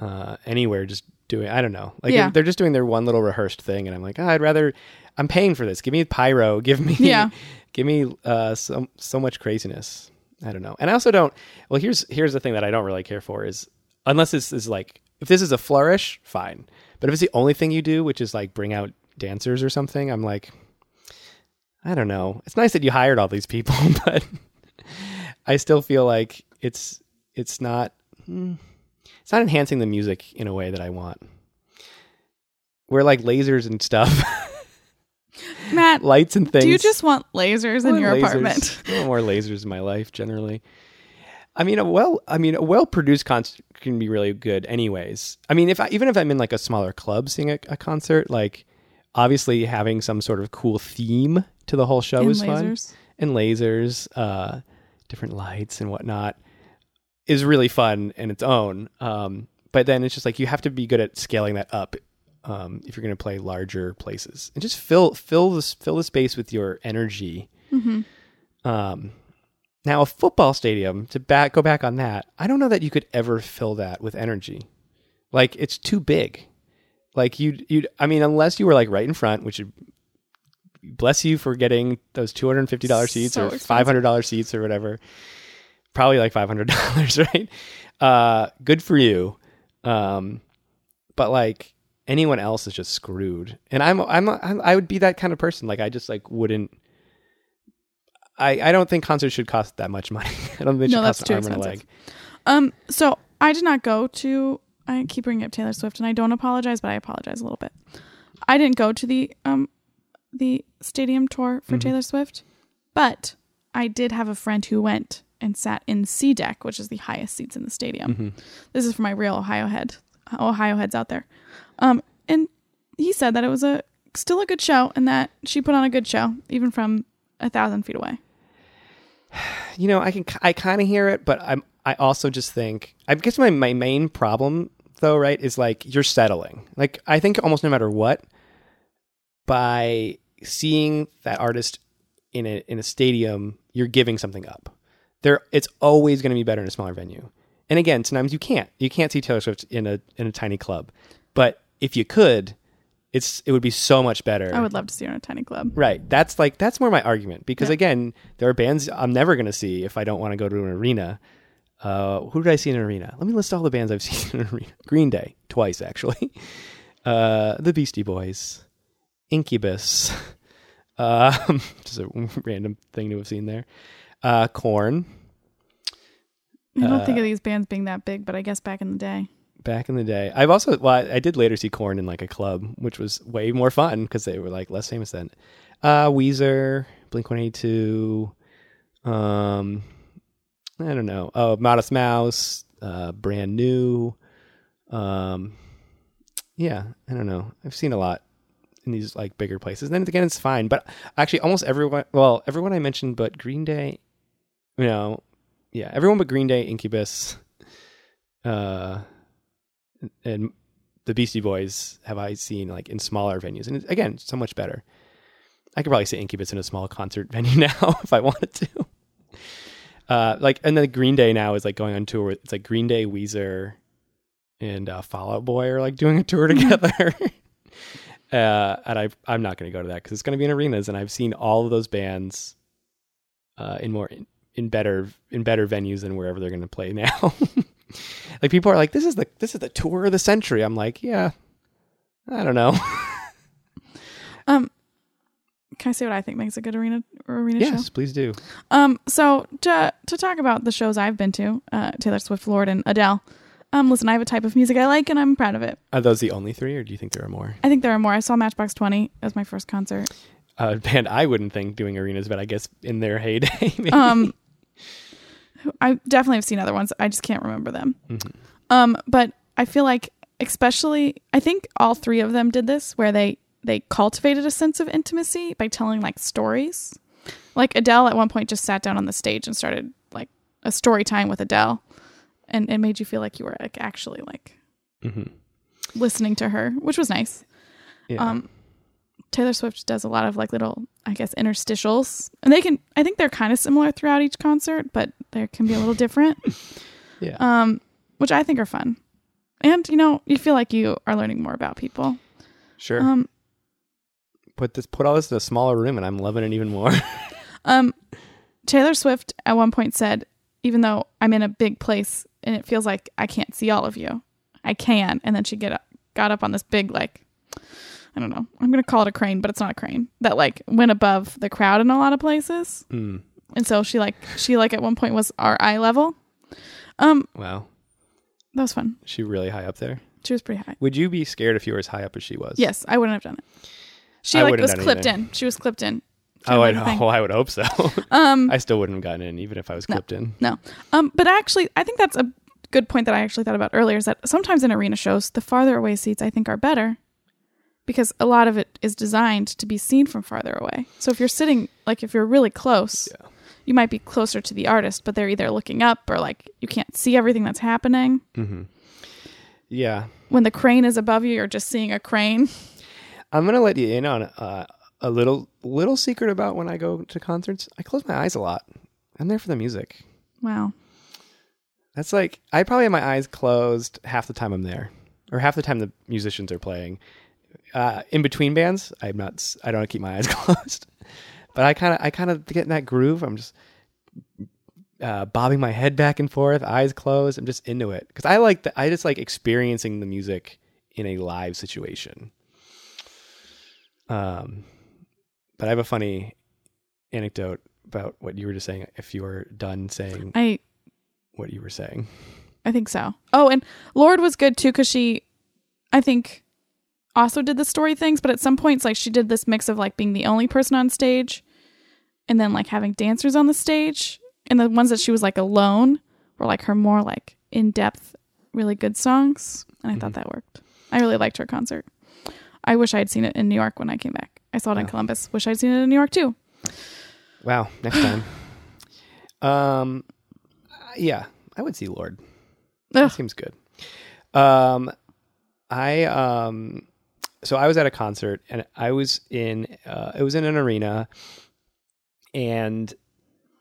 uh, anywhere, just doing. I don't know, like
Yeah.
they're just doing their one little rehearsed thing, and I'm like, "Ah, I'd rather. I'm paying for this. Give me pyro. Give me,
Yeah.
give me uh, so so much craziness. I don't know, and I also don't. Well, here's here's the thing that I don't really care for is unless this is like if this is a flourish, fine. But if it's the only thing you do, which is like bring out dancers or something, I'm like, I don't know. It's nice that you hired all these people, but I still feel like it's it's not hmm, it's not enhancing the music in a way that I want. We're like lasers and stuff,
Matt,
lights and things.
do you just want lasers in your
lasers.
apartment?
I want more lasers in my life generally. I mean, a well, I mean, a well-produced concert can be really good, anyways. I mean, if I, even if I'm in like a smaller club seeing a, a concert, like obviously having some sort of cool theme to the whole show
And
is fun, and lasers, uh, different lights and whatnot, is really fun in its own. Um, but then it's just like you have to be good at scaling that up um, if you're going to play larger places, and just fill fill this fill the space with your energy. Um, now a football stadium to back go back on that. I don't know that you could ever fill that with energy. Like it's too big. Like you you I mean unless you were like right in front, which would bless you for getting those two hundred and fifty dollars seats
So
or five hundred dollars seats or whatever. Probably like five hundred dollars, right? Uh, good for you. Um, but like anyone else is just screwed. And I'm, I'm I'm I would be that kind of person. Like I just like wouldn't I, I don't think concerts should cost that much money. I don't think they
No,
should cost an arm and a
expensive.
leg.
Um, so I did not go to. I keep bringing up Taylor Swift, and I don't apologize, but I apologize a little bit. I didn't go to the um, the stadium tour for
Mhm.
Taylor Swift, but I did have a friend who went and sat in C deck, which is the highest seats in the stadium.
Mhm.
This is for my real Ohio head, Ohio heads out there. Um, and he said that it was a still a good show, and that she put on a good show, even from a thousand feet away.
you know, I can I kind of hear it, but I'm I also just think I guess my my main problem though, right, is like you're settling. Like I think almost no matter what, by seeing that artist in a in a stadium, you're giving something up. There, it's always going to be better in a smaller venue. And again, sometimes you can't you can't see Taylor Swift in a in a tiny club, but if you could, it's it would be so much better.
I would love to see her in a tiny club.
Right. That's like that's more my argument because
Yeah.
again, there are bands I'm never going to see if I don't want to go to an arena. Uh, who did I see in an arena? Let me list all the bands I've seen in an arena. Green Day twice actually. Uh, the Beastie Boys, Incubus, um, just a random thing to have seen there. Uh, Korn
I don't
Uh,
think of these bands being that big, but I guess back in the day.
Back in the day. I've also well, I, I did later see Korn in like a club, which was way more fun because they were like less famous then. Uh, Weezer, Blink One Eighty Two, um, I don't know. Oh, Modest Mouse, uh, brand new. Um, yeah, I don't know. I've seen a lot in these like bigger places. And then again, it's fine. But actually, almost everyone. Well, everyone I mentioned, but Green Day. You know, yeah, everyone but Green Day, Incubus, uh, and the Beastie Boys have I seen like in smaller venues, and again, so much better. I could probably say Incubus in a small concert venue now if I wanted to. Uh, like, and then Green Day now is like going on tour. It's like Green Day, Weezer, and uh, Fall Out Boy are like doing a tour together. uh, and I, I'm not going to go to that because it's going to be in arenas, and I've seen all of those bands uh, in more in, in better in better venues than wherever they're going to play now. Like people are like, this is the this is the tour of the century. I'm like, yeah, I don't know.
Um, can I say what I think makes a good arena arena
yes,
show?
Yes, please do.
Um, so to to talk about the shows I've been to, uh, Taylor Swift, Lorde, and Adele. Um, listen, I have a type of music I like, and I'm proud of it.
Are those the only three, or do you think there are more?
I think there are more. I saw Matchbox Twenty as my first concert.
A band I wouldn't think doing arenas, but I guess in their heyday. maybe.
Um, I definitely have seen other ones. I just can't remember them.
Mhm.
Um, but I feel like, especially, I think all three of them did this, where they they cultivated a sense of intimacy by telling like stories. Like Adele at one point just sat down on the stage and started like a story time with Adele, and it made you feel like you were like actually like
Mhm.
listening to her, which was nice.
Yeah.
Um, Taylor Swift does a lot of like little, I guess, interstitials, and they can. I think they're kind of similar throughout each concert, but they can be a little different.
yeah.
Um, which I think are fun, and you know, you feel like you are learning more about people.
sure.
Um,
put this, put all this in a smaller room, and I'm loving it even more.
um, Taylor Swift at one point said, "Even though I'm in a big place and it feels like I can't see all of you, I can." And then she get up, got up on this big like. I don't know. I'm gonna call it a crane, but it's not a crane. That like went above the crowd in a lot of places.
mm.
and so she like she like at one point was our eye level um
Wow,
that was fun
she really high up there?
she was pretty high
Would you be scared if you were as high up as she was?
yes i wouldn't have done it she
I
like was clipped
either.
in she was clipped in
Oh, I,
didn't like the
oh, I would hope so.
um
I still wouldn't have gotten in, even if I was
No.
clipped in.
no um but actually i think that's a good point that i actually thought about earlier is that sometimes in arena shows the farther away seats i think are better because a lot of it is designed to be seen from farther away so if you're sitting like if you're really close
Yeah.
you might be closer to the artist but they're either looking up or like you can't see everything that's happening
Mm-hmm. Yeah,
when the crane is above you, you're just seeing a crane.
I'm gonna let you in on uh, a little little secret about when I go to concerts. I close my eyes a lot. I'm there for the music.
Wow.
That's like I probably have my eyes closed half the time I'm there, or half the time the musicians are playing. Uh, in between bands, I'm not. I don't keep my eyes closed, but I kind of I kind of get in that groove. I'm just uh, bobbing my head back and forth, eyes closed. I'm just into it because I like the, I just like experiencing the music in a live situation. Um, but I have a funny anecdote about what you were just saying if you were done saying
I
what you were saying.
I think so. Oh, and Lorde was good too because she, I think, also did the story things, but at some points, like she did this mix of like being the only person on stage, and then like having dancers on the stage, and the ones that she was like alone were like her more like in depth, really good songs, and I thought
Mhm.
that worked. I really liked her concert. I wish I had seen it in New York when I came back. I saw it in Columbus. Wish I'd seen it in New York too.
Wow, next time. um yeah, I would see Lorde. That
Ugh.
seems good. Um I um so I was at a concert and I was in uh it was in an arena and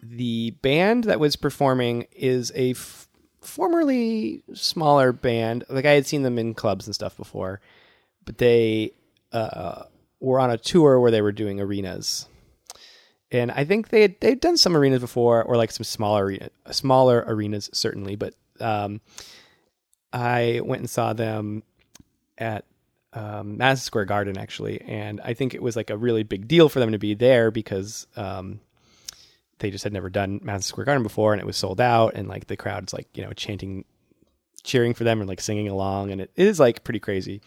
the band that was performing is a f- formerly smaller band. Like I had seen them in clubs and stuff before, but they uh were on a tour where they were doing arenas and I think they had, they'd done some arenas before, or like some smaller arena, smaller arenas certainly. But um, I went and saw them at um, Madison Square Garden actually, and I think it was like a really big deal for them to be there because um, they just had never done Madison Square Garden before, and it was sold out, and like the crowd's like you know chanting, cheering for them, and like singing along, and it, is like pretty crazy.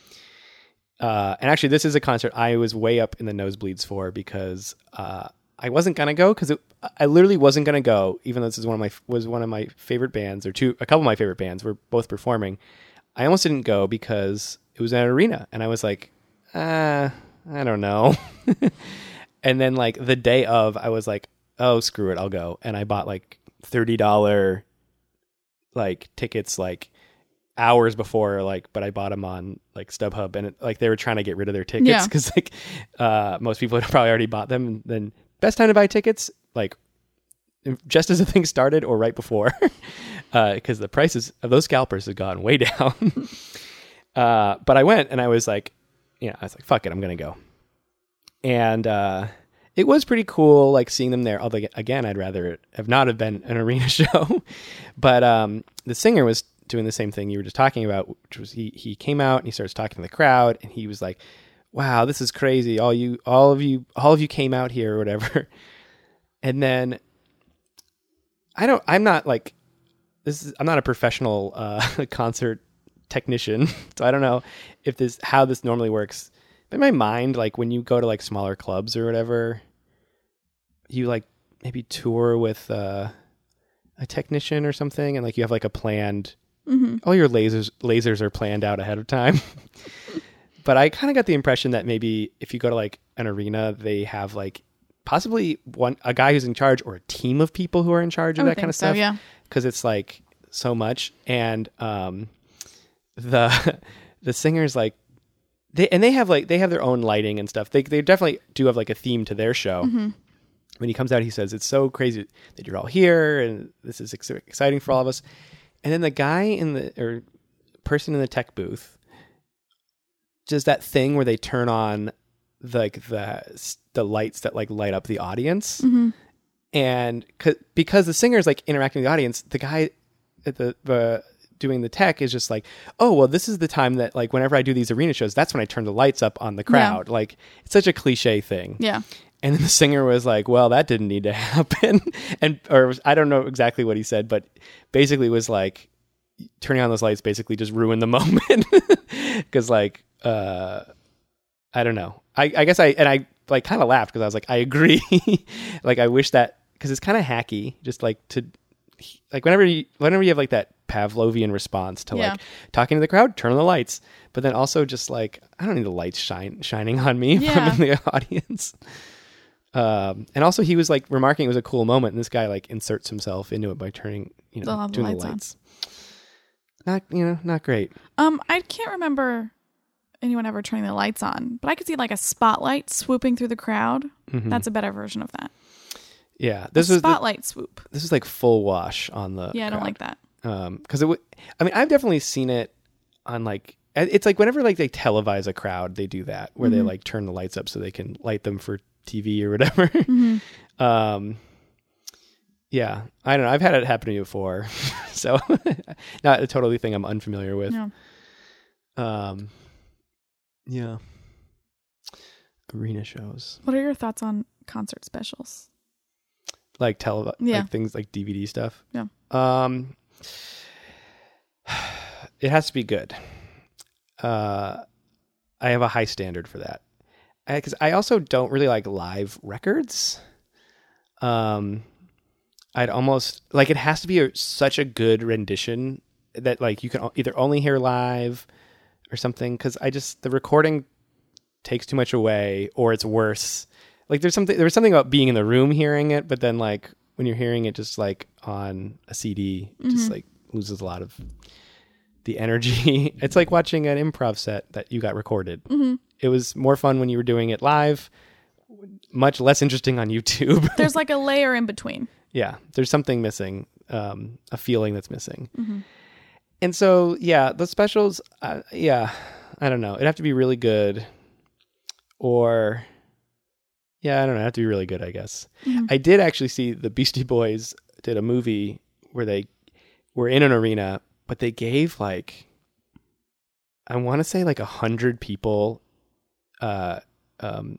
Uh, and actually, this is a concert I was way up in the nosebleeds for because uh, I wasn't gonna go because I literally wasn't gonna go, even though this is one of my was one of my favorite bands or two, a couple of my favorite bands were both performing. I almost didn't go because it was an arena, and I was like, uh, I don't know. and then like the day of, I was like, oh screw it, I'll go, and I bought like thirty dollar like tickets like hours before like but i bought them on like stubhub and it, like they were trying to get rid of their tickets
Yeah.
because like uh most people had probably already bought them and then best time to buy tickets like just as the thing started or right before because the prices of those scalpers had gone way down uh but i went and i was like you know i was like fuck it i'm gonna go. And uh it was pretty cool like seeing them there although again i'd rather have not have been an arena show. But um the singer was doing the same thing you were just talking about which was he he came out and he starts talking to the crowd and he was like wow this is crazy. All you all of you all of you came out here or whatever. And then i don't i'm not like this is i'm not a professional uh concert technician so i don't know if this how this normally works but in my mind like when you go to like smaller clubs or whatever you like maybe tour with uh a technician or something and like you have like a planned
hmm
all your lasers lasers are planned out ahead of time. but I kind of got the impression that maybe if you go to like an arena, they have like possibly one a guy who's in charge or a team of people who are in charge of that kind of
so,
stuff
yeah.
because it's like so much and um the the singers like they and they have like they have their own lighting and stuff. They they definitely do have like a theme to their show
hmm
when he comes out, he says, It's so crazy that you're all here and this is ex- exciting for all of us. And then the guy in the, or person in the tech booth does that thing where they turn on like the, the lights that like light up the audience.
hmm
And because the singer is like interacting with the audience, the guy at the, the, doing the tech is just like, oh, well, this is the time that like whenever I do these arena shows, that's when I turn the lights up on the crowd. Like it's such a cliche thing.
Yeah.
And then the singer was like, "Well, that didn't need to happen," and or I don't know exactly what he said, but basically was like, turning on those lights basically just ruined the moment because like uh, I don't know. I, I guess I and I like kind of laughed because I was like, I agree. like I wish that because it's kind of hacky, just like to like whenever you whenever you have like that Pavlovian response to
Yeah.
like talking to the crowd, turn on the lights, but then also just like I don't need the lights shine shining on me
Yeah.
I'm the audience. Um, and also he was like remarking it was a cool moment, and this guy like inserts himself into it by turning, you know,
They'll the lights
the lights. Not you know, not great.
Um, I can't remember anyone ever turning the lights on, but I could see like a spotlight swooping through the crowd.
Mhm.
That's a better version of that.
Yeah. This was the,
spotlight swoop.
this is like full wash on the
Yeah, I don't
crowd.
like that.
um because it would i mean i've definitely seen it on like it's like whenever like they televise a crowd they do that where they
Mhm.
like turn the lights up so they can light them for tv or whatever
hmm
um yeah i don't know i've had it happen to me before so not a totally thing i'm unfamiliar with
Yeah.
um yeah arena shows
What are your thoughts on concert specials?
Like tele
Yeah.
like things like DVD stuff.
Yeah.
Um, it has to be good. Uh, I have a high standard for that because I also don't really like live records. Um, I'd almost like it has to be a, such a good rendition that like you can either only hear live or something because I just the recording takes too much away or it's worse. Like there's something there's something about being in the room hearing it, but then like when you're hearing it just like on a CD, it just like loses a lot of the energy. it's like watching an improv set that you got recorded. It was more fun when you were doing it live. Much less interesting on YouTube.
There's like a layer in between.
yeah, there's something missing, um, a feeling that's missing. And so, yeah, the specials, uh, yeah, I don't know. It'd have to be really good, or yeah, I don't know. It'd have to be really good, I guess. I did actually see the Beastie Boys did a movie where they were in an arena, but they gave like I want to say like a hundred people, uh, um,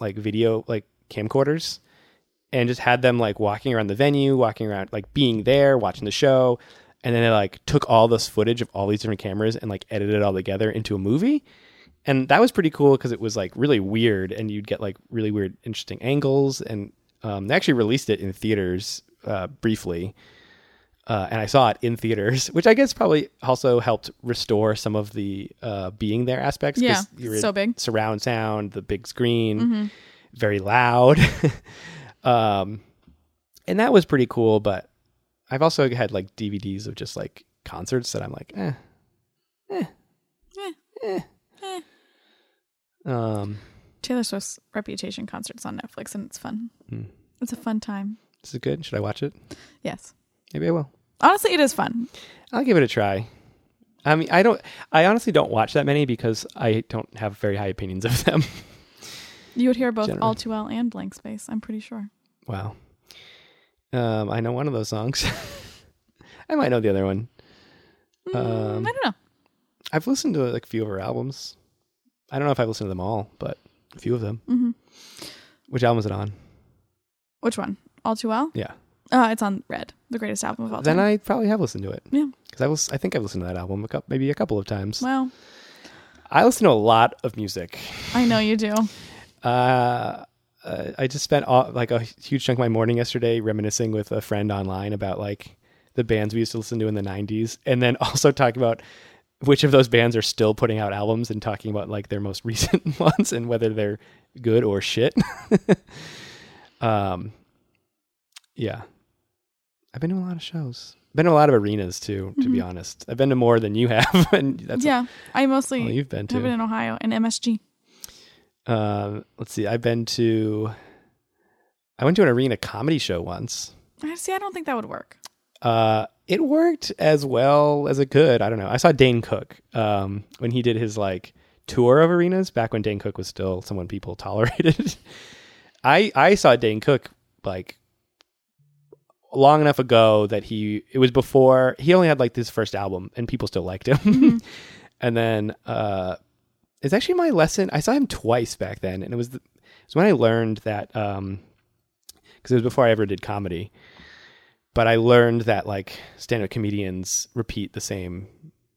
like video like camcorders and just had them like walking around the venue, walking around, like being there, watching the show. And then they like took all this footage of all these different cameras and like edited it all together into a movie. And that was pretty cool because it was like really weird and you'd get like really weird, interesting angles. And um, they actually released it in theaters uh, briefly. Uh, and I saw it in theaters, which I guess probably also helped restore some of the uh, being there aspects.
Yeah,
you're
so big.
surround sound, the big screen, very loud. um, and that was pretty cool. But I've also had like DVDs of just like concerts that I'm like, eh, eh,
Eh,
eh. Um,
Taylor Swift's Reputation concerts on Netflix, and it's fun.
Hmm.
It's a fun time.
this is good. Should I watch it?
Yes.
Maybe I will.
Honestly, it is fun.
I'll give it a try. I mean, I don't. I honestly don't watch that many because I don't have very high opinions of them.
You would hear both
Generally.
All Too Well and Blank Space, I'm pretty sure.
wow. Um, I know one of those songs. I might know the other one.
Mm,
Um,
I don't know.
I've listened to like a few of her albums. I don't know if I've listened to them all, but a few of them.
hmm
Which album is it on?
Which one? All Too Well?
Yeah.
Uh, it's on Red, the greatest album of all
Then
time.
I probably have listened to it.
Yeah.
Because I was, I think I've listened to that album a couple, maybe a couple of times.
well,
I listen to a lot of music.
I know you do.
Uh, uh, I just spent all, like a huge chunk of my morning yesterday reminiscing with a friend online about like the bands we used to listen to in the 90s and then also talking about which of those bands are still putting out albums and talking about like their most recent ones and whether they're good or shit. um yeah. I've been to a lot of shows. Been to a lot of arenas too, to be honest. I've been to more than you have and that's
yeah, I mostly
you've been
to. I've
been
in Ohio and MSG.
Um let's see. I've been to I went to an arena comedy show once.
I see. I don't think that would work.
Uh, it worked as well as it could. I don't know. I saw Dane Cook um, when he did his like tour of arenas back when Dane Cook was still someone people tolerated. I I saw Dane Cook like long enough ago that he it was before he only had like his first album and people still liked him. and then uh, it's actually my lesson. I saw him twice back then, and it was the, it was when I learned that um because it was before I ever did comedy but I learned that like stand-up comedians repeat the same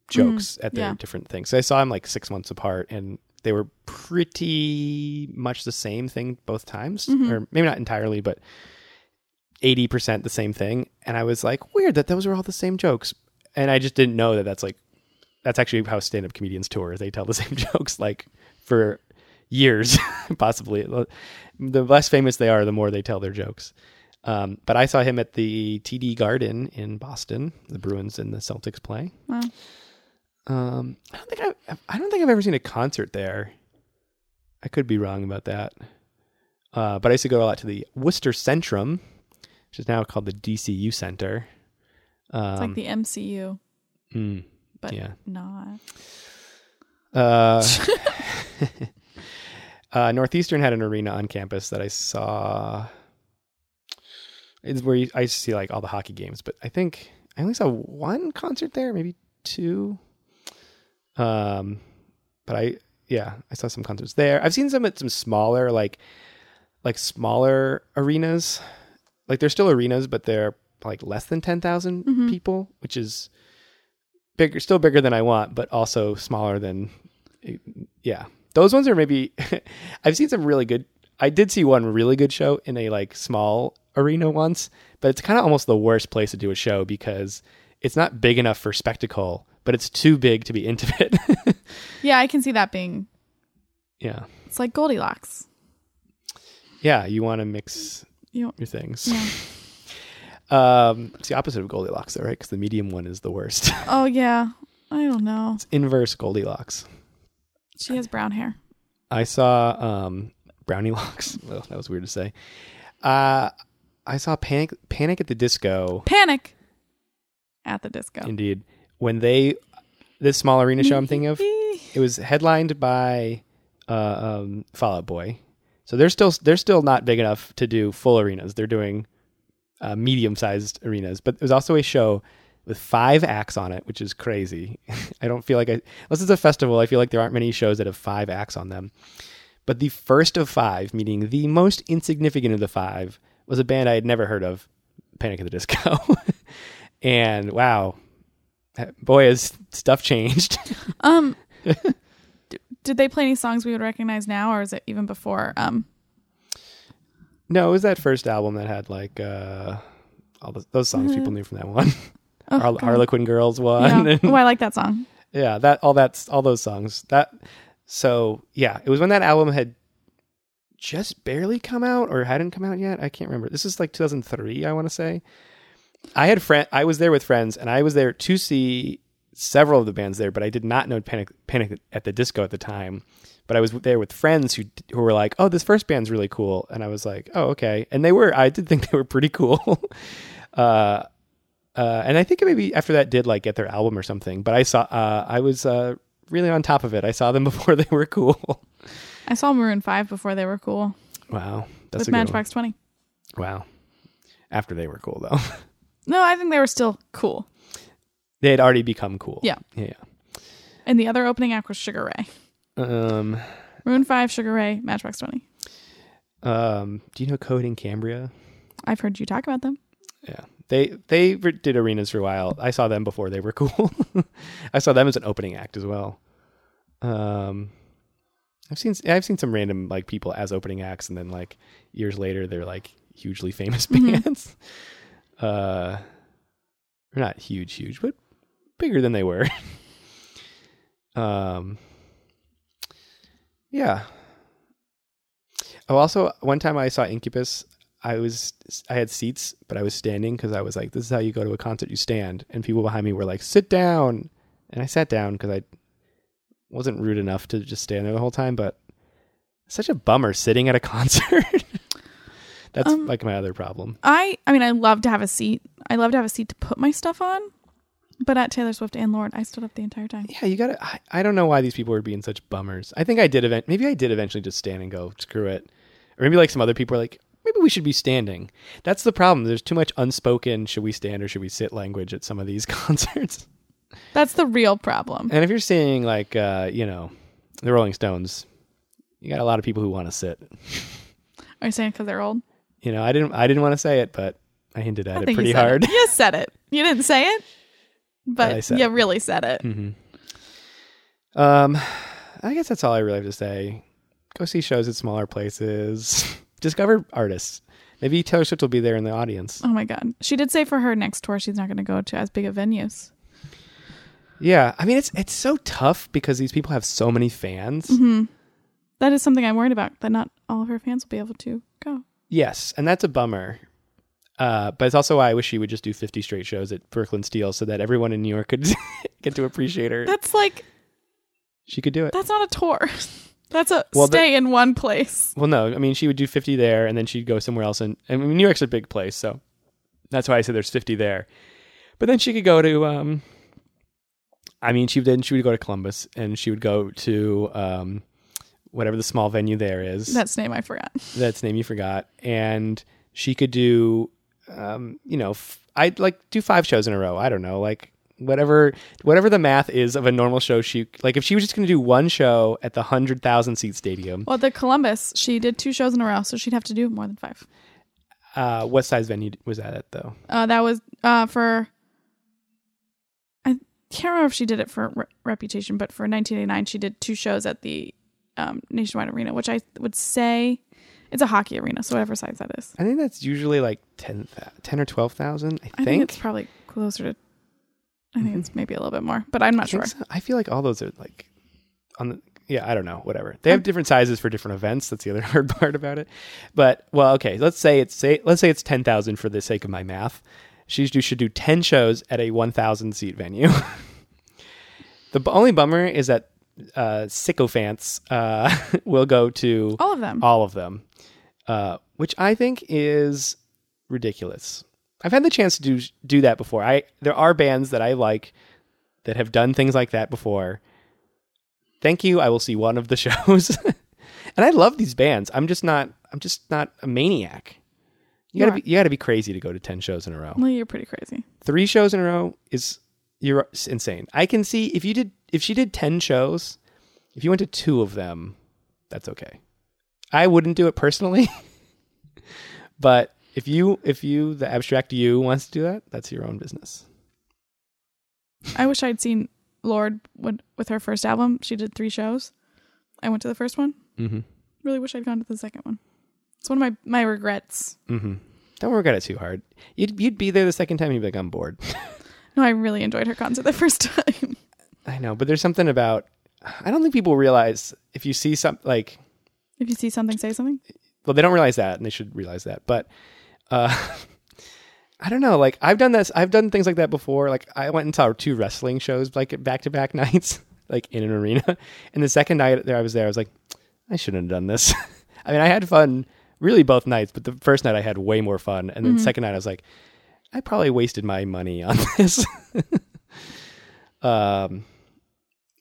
jokes mm-hmm. at their
yeah.
different things. So I saw them like six months apart, and they were pretty much the same thing both times, mm-hmm. or maybe not entirely, but eighty percent the same thing. And I was like, weird that those were all the same jokes, and I just didn't know that that's like that's actually how stand-up comedians tour. They tell the same jokes like for years, possibly. The less famous they are, the more they tell their jokes. Um, but I saw him at the TD Garden in Boston. The Bruins and the Celtics play.
Wow.
Um, I don't think I, I don't think I've ever seen a concert there. I could be wrong about that. Uh, but I used to go a lot to the Worcester Centrum, which is now called the DCU Center. Um,
It's like the MCU,
mm,
but
yeah.
not.
Uh, uh, Northeastern had an arena on campus that I saw. It's where you, I used to see like all the hockey games, but I think I only saw one concert there, maybe two. Um, but I yeah, I saw some concerts there. I've seen some at some smaller like like smaller arenas. like they're still arenas, but they're like less than ten
Mhm.
people, which is bigger, still bigger than I want, but also smaller than. Yeah, those ones are maybe. I've seen some really good. I did see one really good show in a like small arena once, but it's kind of almost the worst place to do a show because it's not big enough for spectacle, but it's too big to be intimate.
Yeah, I can see that being.
yeah,
It's like Goldilocks.
yeah, you want to mix
You
your things.
yeah.
Um, it's the opposite of Goldilocks, though, right? Because the medium one is the worst.
Oh yeah. I don't know.
it's inverse Goldilocks.
She has brown hair.
I saw um, Brownie Locks. Well, that was weird to say. Uh, I saw Panic Panic at the Disco.
Panic at the disco.
Indeed, when they this small arena show I'm thinking of, it was headlined by uh, um, Fall Out Boy. So they're still they're still not big enough to do full arenas. They're doing uh, medium sized arenas. But it was also a show with five acts on it, which is crazy. I don't feel like I unless it's a festival. I feel like there aren't many shows that have five acts on them. But the first of five, meaning the most insignificant of the five, was a band I had never heard of, Panic at the Disco. and wow, boy, has stuff changed.
Um, d- did they play any songs we would recognize now, or is it even before? Um,
No, it was that first album that had like uh all the, those songs people knew from that one.
oh,
Har- Harlequin Girls one.
Yeah. Oh, I like that song.
yeah, that all that's all those songs. That so yeah, it was when that album had just barely come out or hadn't come out yet. I can't remember. This is like 2003, I want to say. I had friend I was there with friends and I was there to see several of the bands there, but I did not know Panic Panic at the Disco at the time. But I was there with friends who who were like, "Oh, this first band's really cool," and I was like, "Oh, okay." And they were. I did think they were pretty cool. uh, uh, and I think maybe after that did like get their album or something. But I saw. Uh, I was uh, really on top of it. I saw them before they were cool.
I saw Maroon Five before they were cool
wow, that's
with
a good one.
Matchbox Twenty.
Wow. After they were cool though,
No, I think they were still cool.
they had already become cool.
Yeah.
Yeah.
And the other opening act was Sugar Ray.
Um.
Maroon Five, Sugar Ray, Matchbox Twenty.
Um. Do you know Coheed and Cambria?
I've heard you talk about them.
Yeah. They they did arenas for a while. I saw them before they were cool. I saw them as an opening act as well. Um, I've seen I've seen some random like people as opening acts, and then like years later they're like hugely famous
Mhm.
bands. Uh, or not huge, huge, but bigger than they were. um, yeah. Oh, also one time I saw Incubus. I was I had seats, but I was standing because I was like, "This is how you go to a concert. You stand." And people behind me were like, "Sit down," and I sat down because I wasn't rude enough to just stand there the whole time. But such a bummer sitting at a concert. That's
Um,
like my other problem.
I I mean I love to have a seat. I love to have a seat to put my stuff on. But at Taylor Swift and Lorde, I stood up the entire time.
Yeah, you gotta. I, I don't know why these people were being such bummers. I think I did event. Maybe I did eventually just stand and go screw it, or maybe like some other people are like, maybe we should be standing. That's the problem. There's too much unspoken should we stand or should we sit language at some of these concerts.
That's the real problem.
And if you're seeing like uh, you know the Rolling Stones, you got a lot of people who want to sit.
Are you saying because they're old?
You know, I didn't I didn't want to say it, but I hinted at
I
it pretty
you
hard.
It. You said it. You didn't say it, but you
it.
really said it.
hmm Um, I guess that's all I really have to say. Go see shows at smaller places. Discover artists. Maybe Taylor Swift will be there in the audience.
Oh my god. She did say for her next tour she's not going to go to as big of venues.
Yeah, I mean it's it's so tough because these people have so many fans.
hmm That is something I'm worried about. That not all of her fans will be able to go.
Yes, and that's a bummer. Uh, but it's also why I wish she would just do 50 straight shows at Brooklyn Steel so that everyone in New York could get to appreciate her.
That's like
She could do it.
that's not a tour. That's a
Well, the-
stay in one place.
Well, no, I mean she would do 50 there, and then she'd go somewhere else. And I mean New York's a big place, so that's why I said there's 50 there. But then she could go to, um, I mean, she then she would go to Columbus, and she would go to um, whatever the small venue there is.
That's name I forgot.
that's name you forgot, and she could do, um, you know, f- I'd like do five shows in a row. I don't know, like whatever whatever the math is of a normal show. She like if she was just going to do one show at the hundred thousand seat stadium.
Well, the Columbus, she did two shows in a row, so she'd have to do more than five.
Uh, what size venue was that at though?
Uh, that was uh, for. I can't remember if she did it for Re- Reputation, but for 1989, she did two shows at the um, Nationwide Arena, which I would say it's a hockey arena, so whatever size that is.
I think that's usually like 10, 10 or twelve thousand. I think.
I think it's probably closer to. I think it's maybe a little bit more, but I'm not
think
sure.
so. I feel like all those are like on the yeah, I don't know, whatever. They have different sizes for different events. That's the other hard part about it. But well, okay, let's say it's say let's say it's ten thousand for the sake of my math. She should do, ten shows at a one thousand seat venue. the only bummer is that uh, sycophants uh, will go to
All of them.
all of them, uh, which I think is ridiculous. I've had the chance to do do that before. I there are bands that I like that have done things like that before. Thank you. I will see one of the shows, and I love these bands. I'm just not. I'm just not a maniac. You
You
gotta
are.
be. You gotta be crazy to go to ten shows in a row.
Well, you're pretty crazy.
Three shows in a row is you're insane. I can see if you did if she did ten shows, if you went to two of them, that's okay. I wouldn't do it personally, but if you if you the abstract you wants to do that, that's your own business.
I wish I'd seen Lorde when, with her first album. She did three shows. I went to the first one.
Mm-hmm.
Really wish I'd gone to the second one. It's one of my my regrets.
Mm-hmm. Don't work at it too hard. You'd you'd be there the second time. and You'd be like, I'm bored.
No, I really enjoyed her concert the first time.
I know, but there's something about. I don't think people realize if you see some like
if you see something, say something.
well they don't realize that and they should realize that but uh i don't know like i've done this i've done things like that before like i went and saw two wrestling shows like back to back nights like in an arena and the second night there i was there i was like i shouldn't have done this i mean i had fun really both nights but the first night i had way more fun and then the second night i was like i probably wasted my money on this um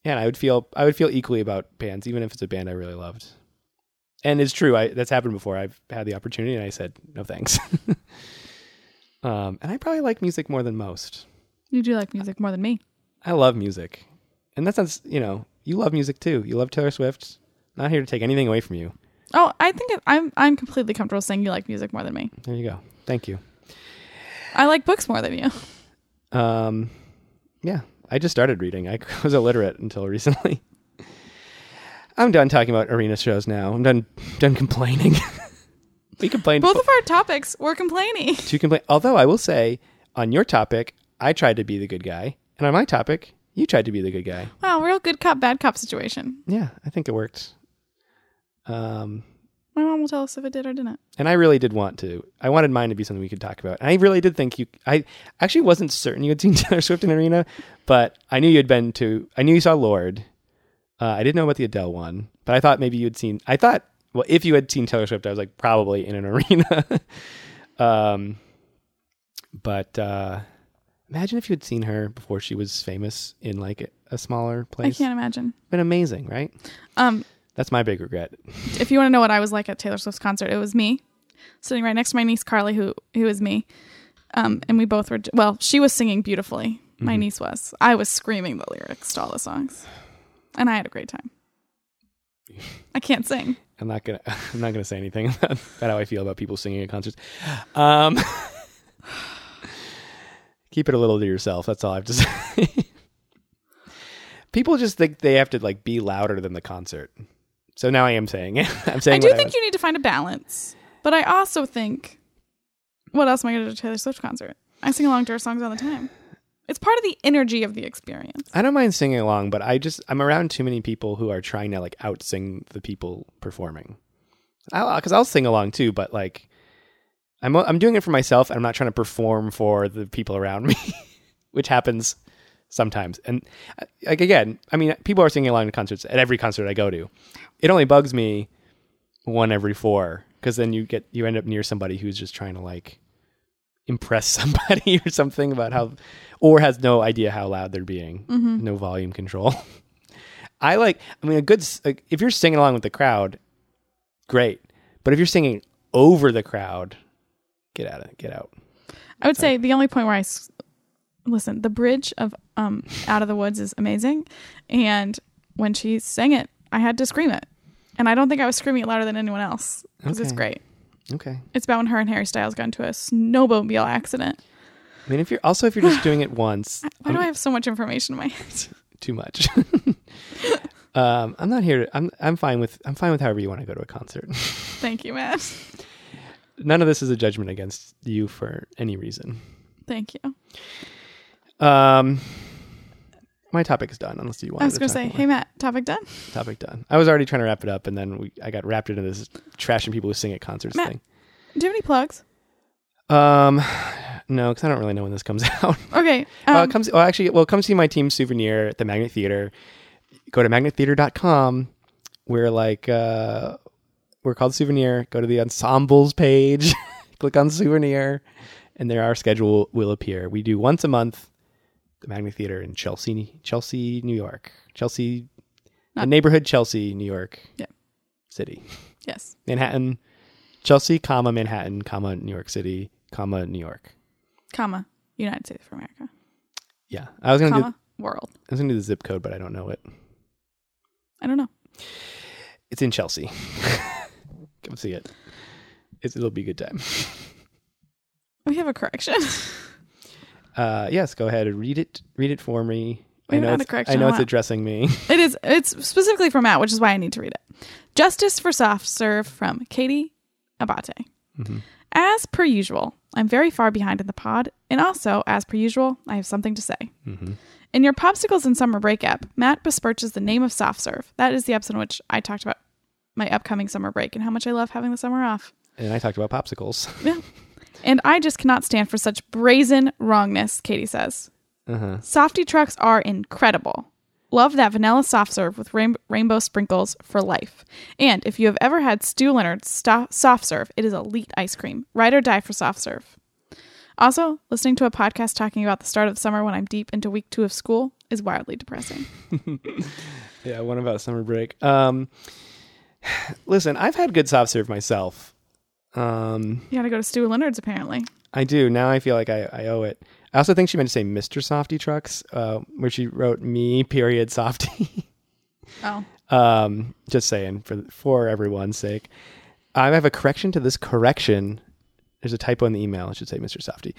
and i would feel i would feel equally about bands even if it's a band i really loved and it's true. I that's happened before. I've had the opportunity, and I said no thanks. um, and I probably like music more than most.
You do like music more than me.
I love music, and that sounds you know you love music too. You love Taylor Swift. Not here to take anything away from you.
Oh, I think it, I'm I'm completely comfortable saying you like music more than me.
There you go. Thank you.
I like books more than you.
Um, yeah, I just started reading. I was illiterate until recently. I'm done talking about arena shows now. I'm done done complaining. we complained.
Both of our topics were complaining.
to complain. Although I will say, on your topic, I tried to be the good guy, and on my topic, you tried to be the good guy.
Wow, real good cop, bad cop situation.
Yeah, I think it worked. Um,
My mom will tell us if it did or didn't.
and I really did want to. I wanted mine to be something we could talk about. And I really did think you. I actually wasn't certain you had seen Taylor Swift in Arena, but I knew you had been to. I knew you saw Lorde. Uh, I didn't know about the Adele one, but I thought maybe you had seen. I thought, well, if you had seen Taylor Swift, I was like probably in an arena. um, but uh, imagine if you had seen her before she was famous in like a, a smaller place.
I can't imagine.
Been amazing, right?
Um,
That's my big regret.
if you want to know what I was like at Taylor Swift's concert, it was me sitting right next to my niece Carly, who who is me. Um, and we both were well. She was singing beautifully. My
Mm-hmm.
niece was. I was screaming the lyrics to all the songs, and I had a great time. I can't sing.
I'm not gonna. I'm not gonna say anything about, about how I feel about people singing at concerts. Um, keep it a little to yourself. That's all I have to say. people just think they have to like be louder than the concert. So now I am saying it. I'm saying.
I do think you need to find a balance, but I also think, what else am I going to do a Taylor Swift concert? I sing along to her songs all the time. It's part of the energy of the experience.
I don't mind singing along, but I just I'm around too many people who are trying to like out sing the people performing. Because uh, I'll sing along too, but like I'm I'm doing it for myself, and I'm not trying to perform for the people around me, which happens sometimes. And uh, like again, I mean, people are singing along to concerts at every concert I go to. It only bugs me one every four because then you get you end up near somebody who's just trying to like impress somebody or something about how or has no idea how loud they're being. No volume control. I like i mean a good like, if you're singing along with the crowd great. But if you're singing over the crowd get out of get out.
I would say the only point where I s- listen, the bridge of um Out of the Woods is amazing, and when she sang it, I had to scream it, and I don't think I was screaming it louder than anyone else because it's great.
Okay.
It's about when her and Harry Styles got into a snowmobile accident.
I mean, if you're also if you're just doing it once,
Why do I have so much information in my head?
too much. um, I'm not here. To, I'm I'm fine with I'm fine with however you want to go to a concert.
Thank you, Matt.
None of this is a judgment against you for any reason.
Thank you.
Um, my topic is done. Unless you want.
I was going to say, hey, Matt, topic done?
topic done. I was already trying to wrap it up, and then we I got wrapped into this trashing people who sing at concerts
Matt.
thing.
Do you have any plugs?
Um, no, because I don't really know when this comes out.
Okay.
uh,
Um,
come see, well, actually, well, come see my team souvenir at the Magnet Theater. Go to magnettheater.com. We're like, uh, we're called Souvenir. Go to the ensembles page, click on Souvenir, and there our schedule will appear. We do once a month the Magnet Theater in Chelsea, Chelsea, New York. Chelsea, the neighborhood Chelsea, New York
Yeah.
City.
yes.
Manhattan, Chelsea, comma, Manhattan, comma, New York City, comma, New York.
Comma. United States of America.
Yeah. I was going to do
Comma. World.
I was gonna do the zip code, but I don't know it.
I don't know.
It's in Chelsea. Come see it. It's, it'll be a good time.
We have a correction.
Uh, yes, go ahead and read it. Read it for me. I know,
haven't had a
it's, I know it's addressing me.
it is. It's specifically for Matt, which is why I need to read it. Justice for soft serve from Katie Abate.
Mhm.
As per usual, I'm very far behind in the pod, and also, as per usual, I have something to say.
Mhm.
In your Popsicles and Summer Break app, Matt besmirches the name of soft serve. That is the episode in which I talked about my upcoming summer break and how much I love having the summer off.
And I talked about popsicles.
And I just cannot stand for such brazen wrongness, Katie says.
Uh-huh.
Softee trucks are incredible. Love that vanilla soft serve with rain- rainbow sprinkles for life. And if you have ever had Stew Leonard's sto- soft serve, it is elite ice cream. Ride or die for soft serve. Also, listening to a podcast talking about the start of the summer when I'm deep into week two of school is wildly depressing.
Yeah, one about summer break. Um, listen, I've had good soft serve myself. Um,
You gotta go to Stew Leonard's apparently.
I do. Now I feel like I, I owe it. I also think she meant to say Mr. Softee Trucks, uh, where she wrote me, period, Softee.
Oh.
Um, just saying for for everyone's sake. I have a correction to this correction. There's a typo in the email. It should say Mr. Softee.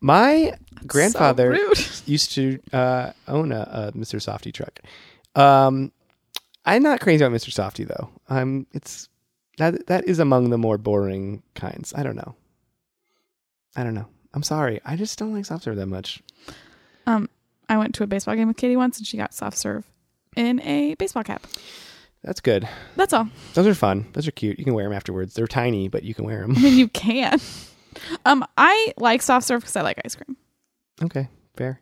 My grandfather
So
used to uh, own a, a Mr. Softee truck. Um, I'm not crazy about Mr. Softee though. I'm. It's that that is among the more boring kinds. I don't know. I don't know. I'm sorry. I just don't like soft serve that much.
Um, I went to a baseball game with Katie once and she got soft serve in a baseball cap.
That's good.
That's all.
Those are fun. Those are cute. You can wear them afterwards. They're tiny, but you can wear them.
I mean, you can. Um, I like soft serve because I like ice cream.
Okay, fair.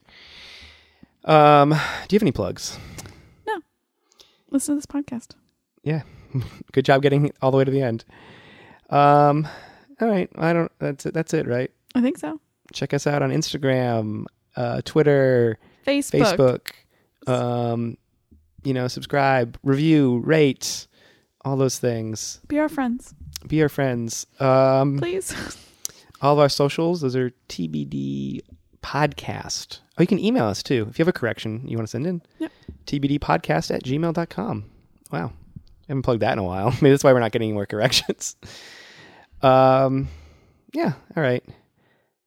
Um, do you have any plugs? No.
Listen to this podcast.
Good job getting all the way to the end. Um, all right. I don't. That's it. That's it, right?
I think so.
Check us out on Instagram, uh, Twitter,
Facebook.
Facebook. Um, you know, subscribe, review, rate, all those things.
Be our friends,
Be our friends. Um,
please.
all of our socials. Those are TBD podcast. Oh, you can email us too. If you have a correction you want to send in,
Yep.
TBD podcast at gmail.com. Wow. I haven't plugged that in a while. Maybe that's why we're not getting any more corrections. Um, yeah. All right.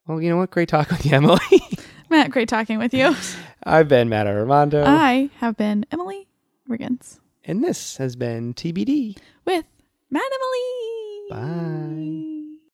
Well, you know what? Great talk with you, Emily.
Matt, great talking with you.
I've been Matt Armando,
I have been Emily Riggins
and this has been TBD.
with Matt Emily.
Bye.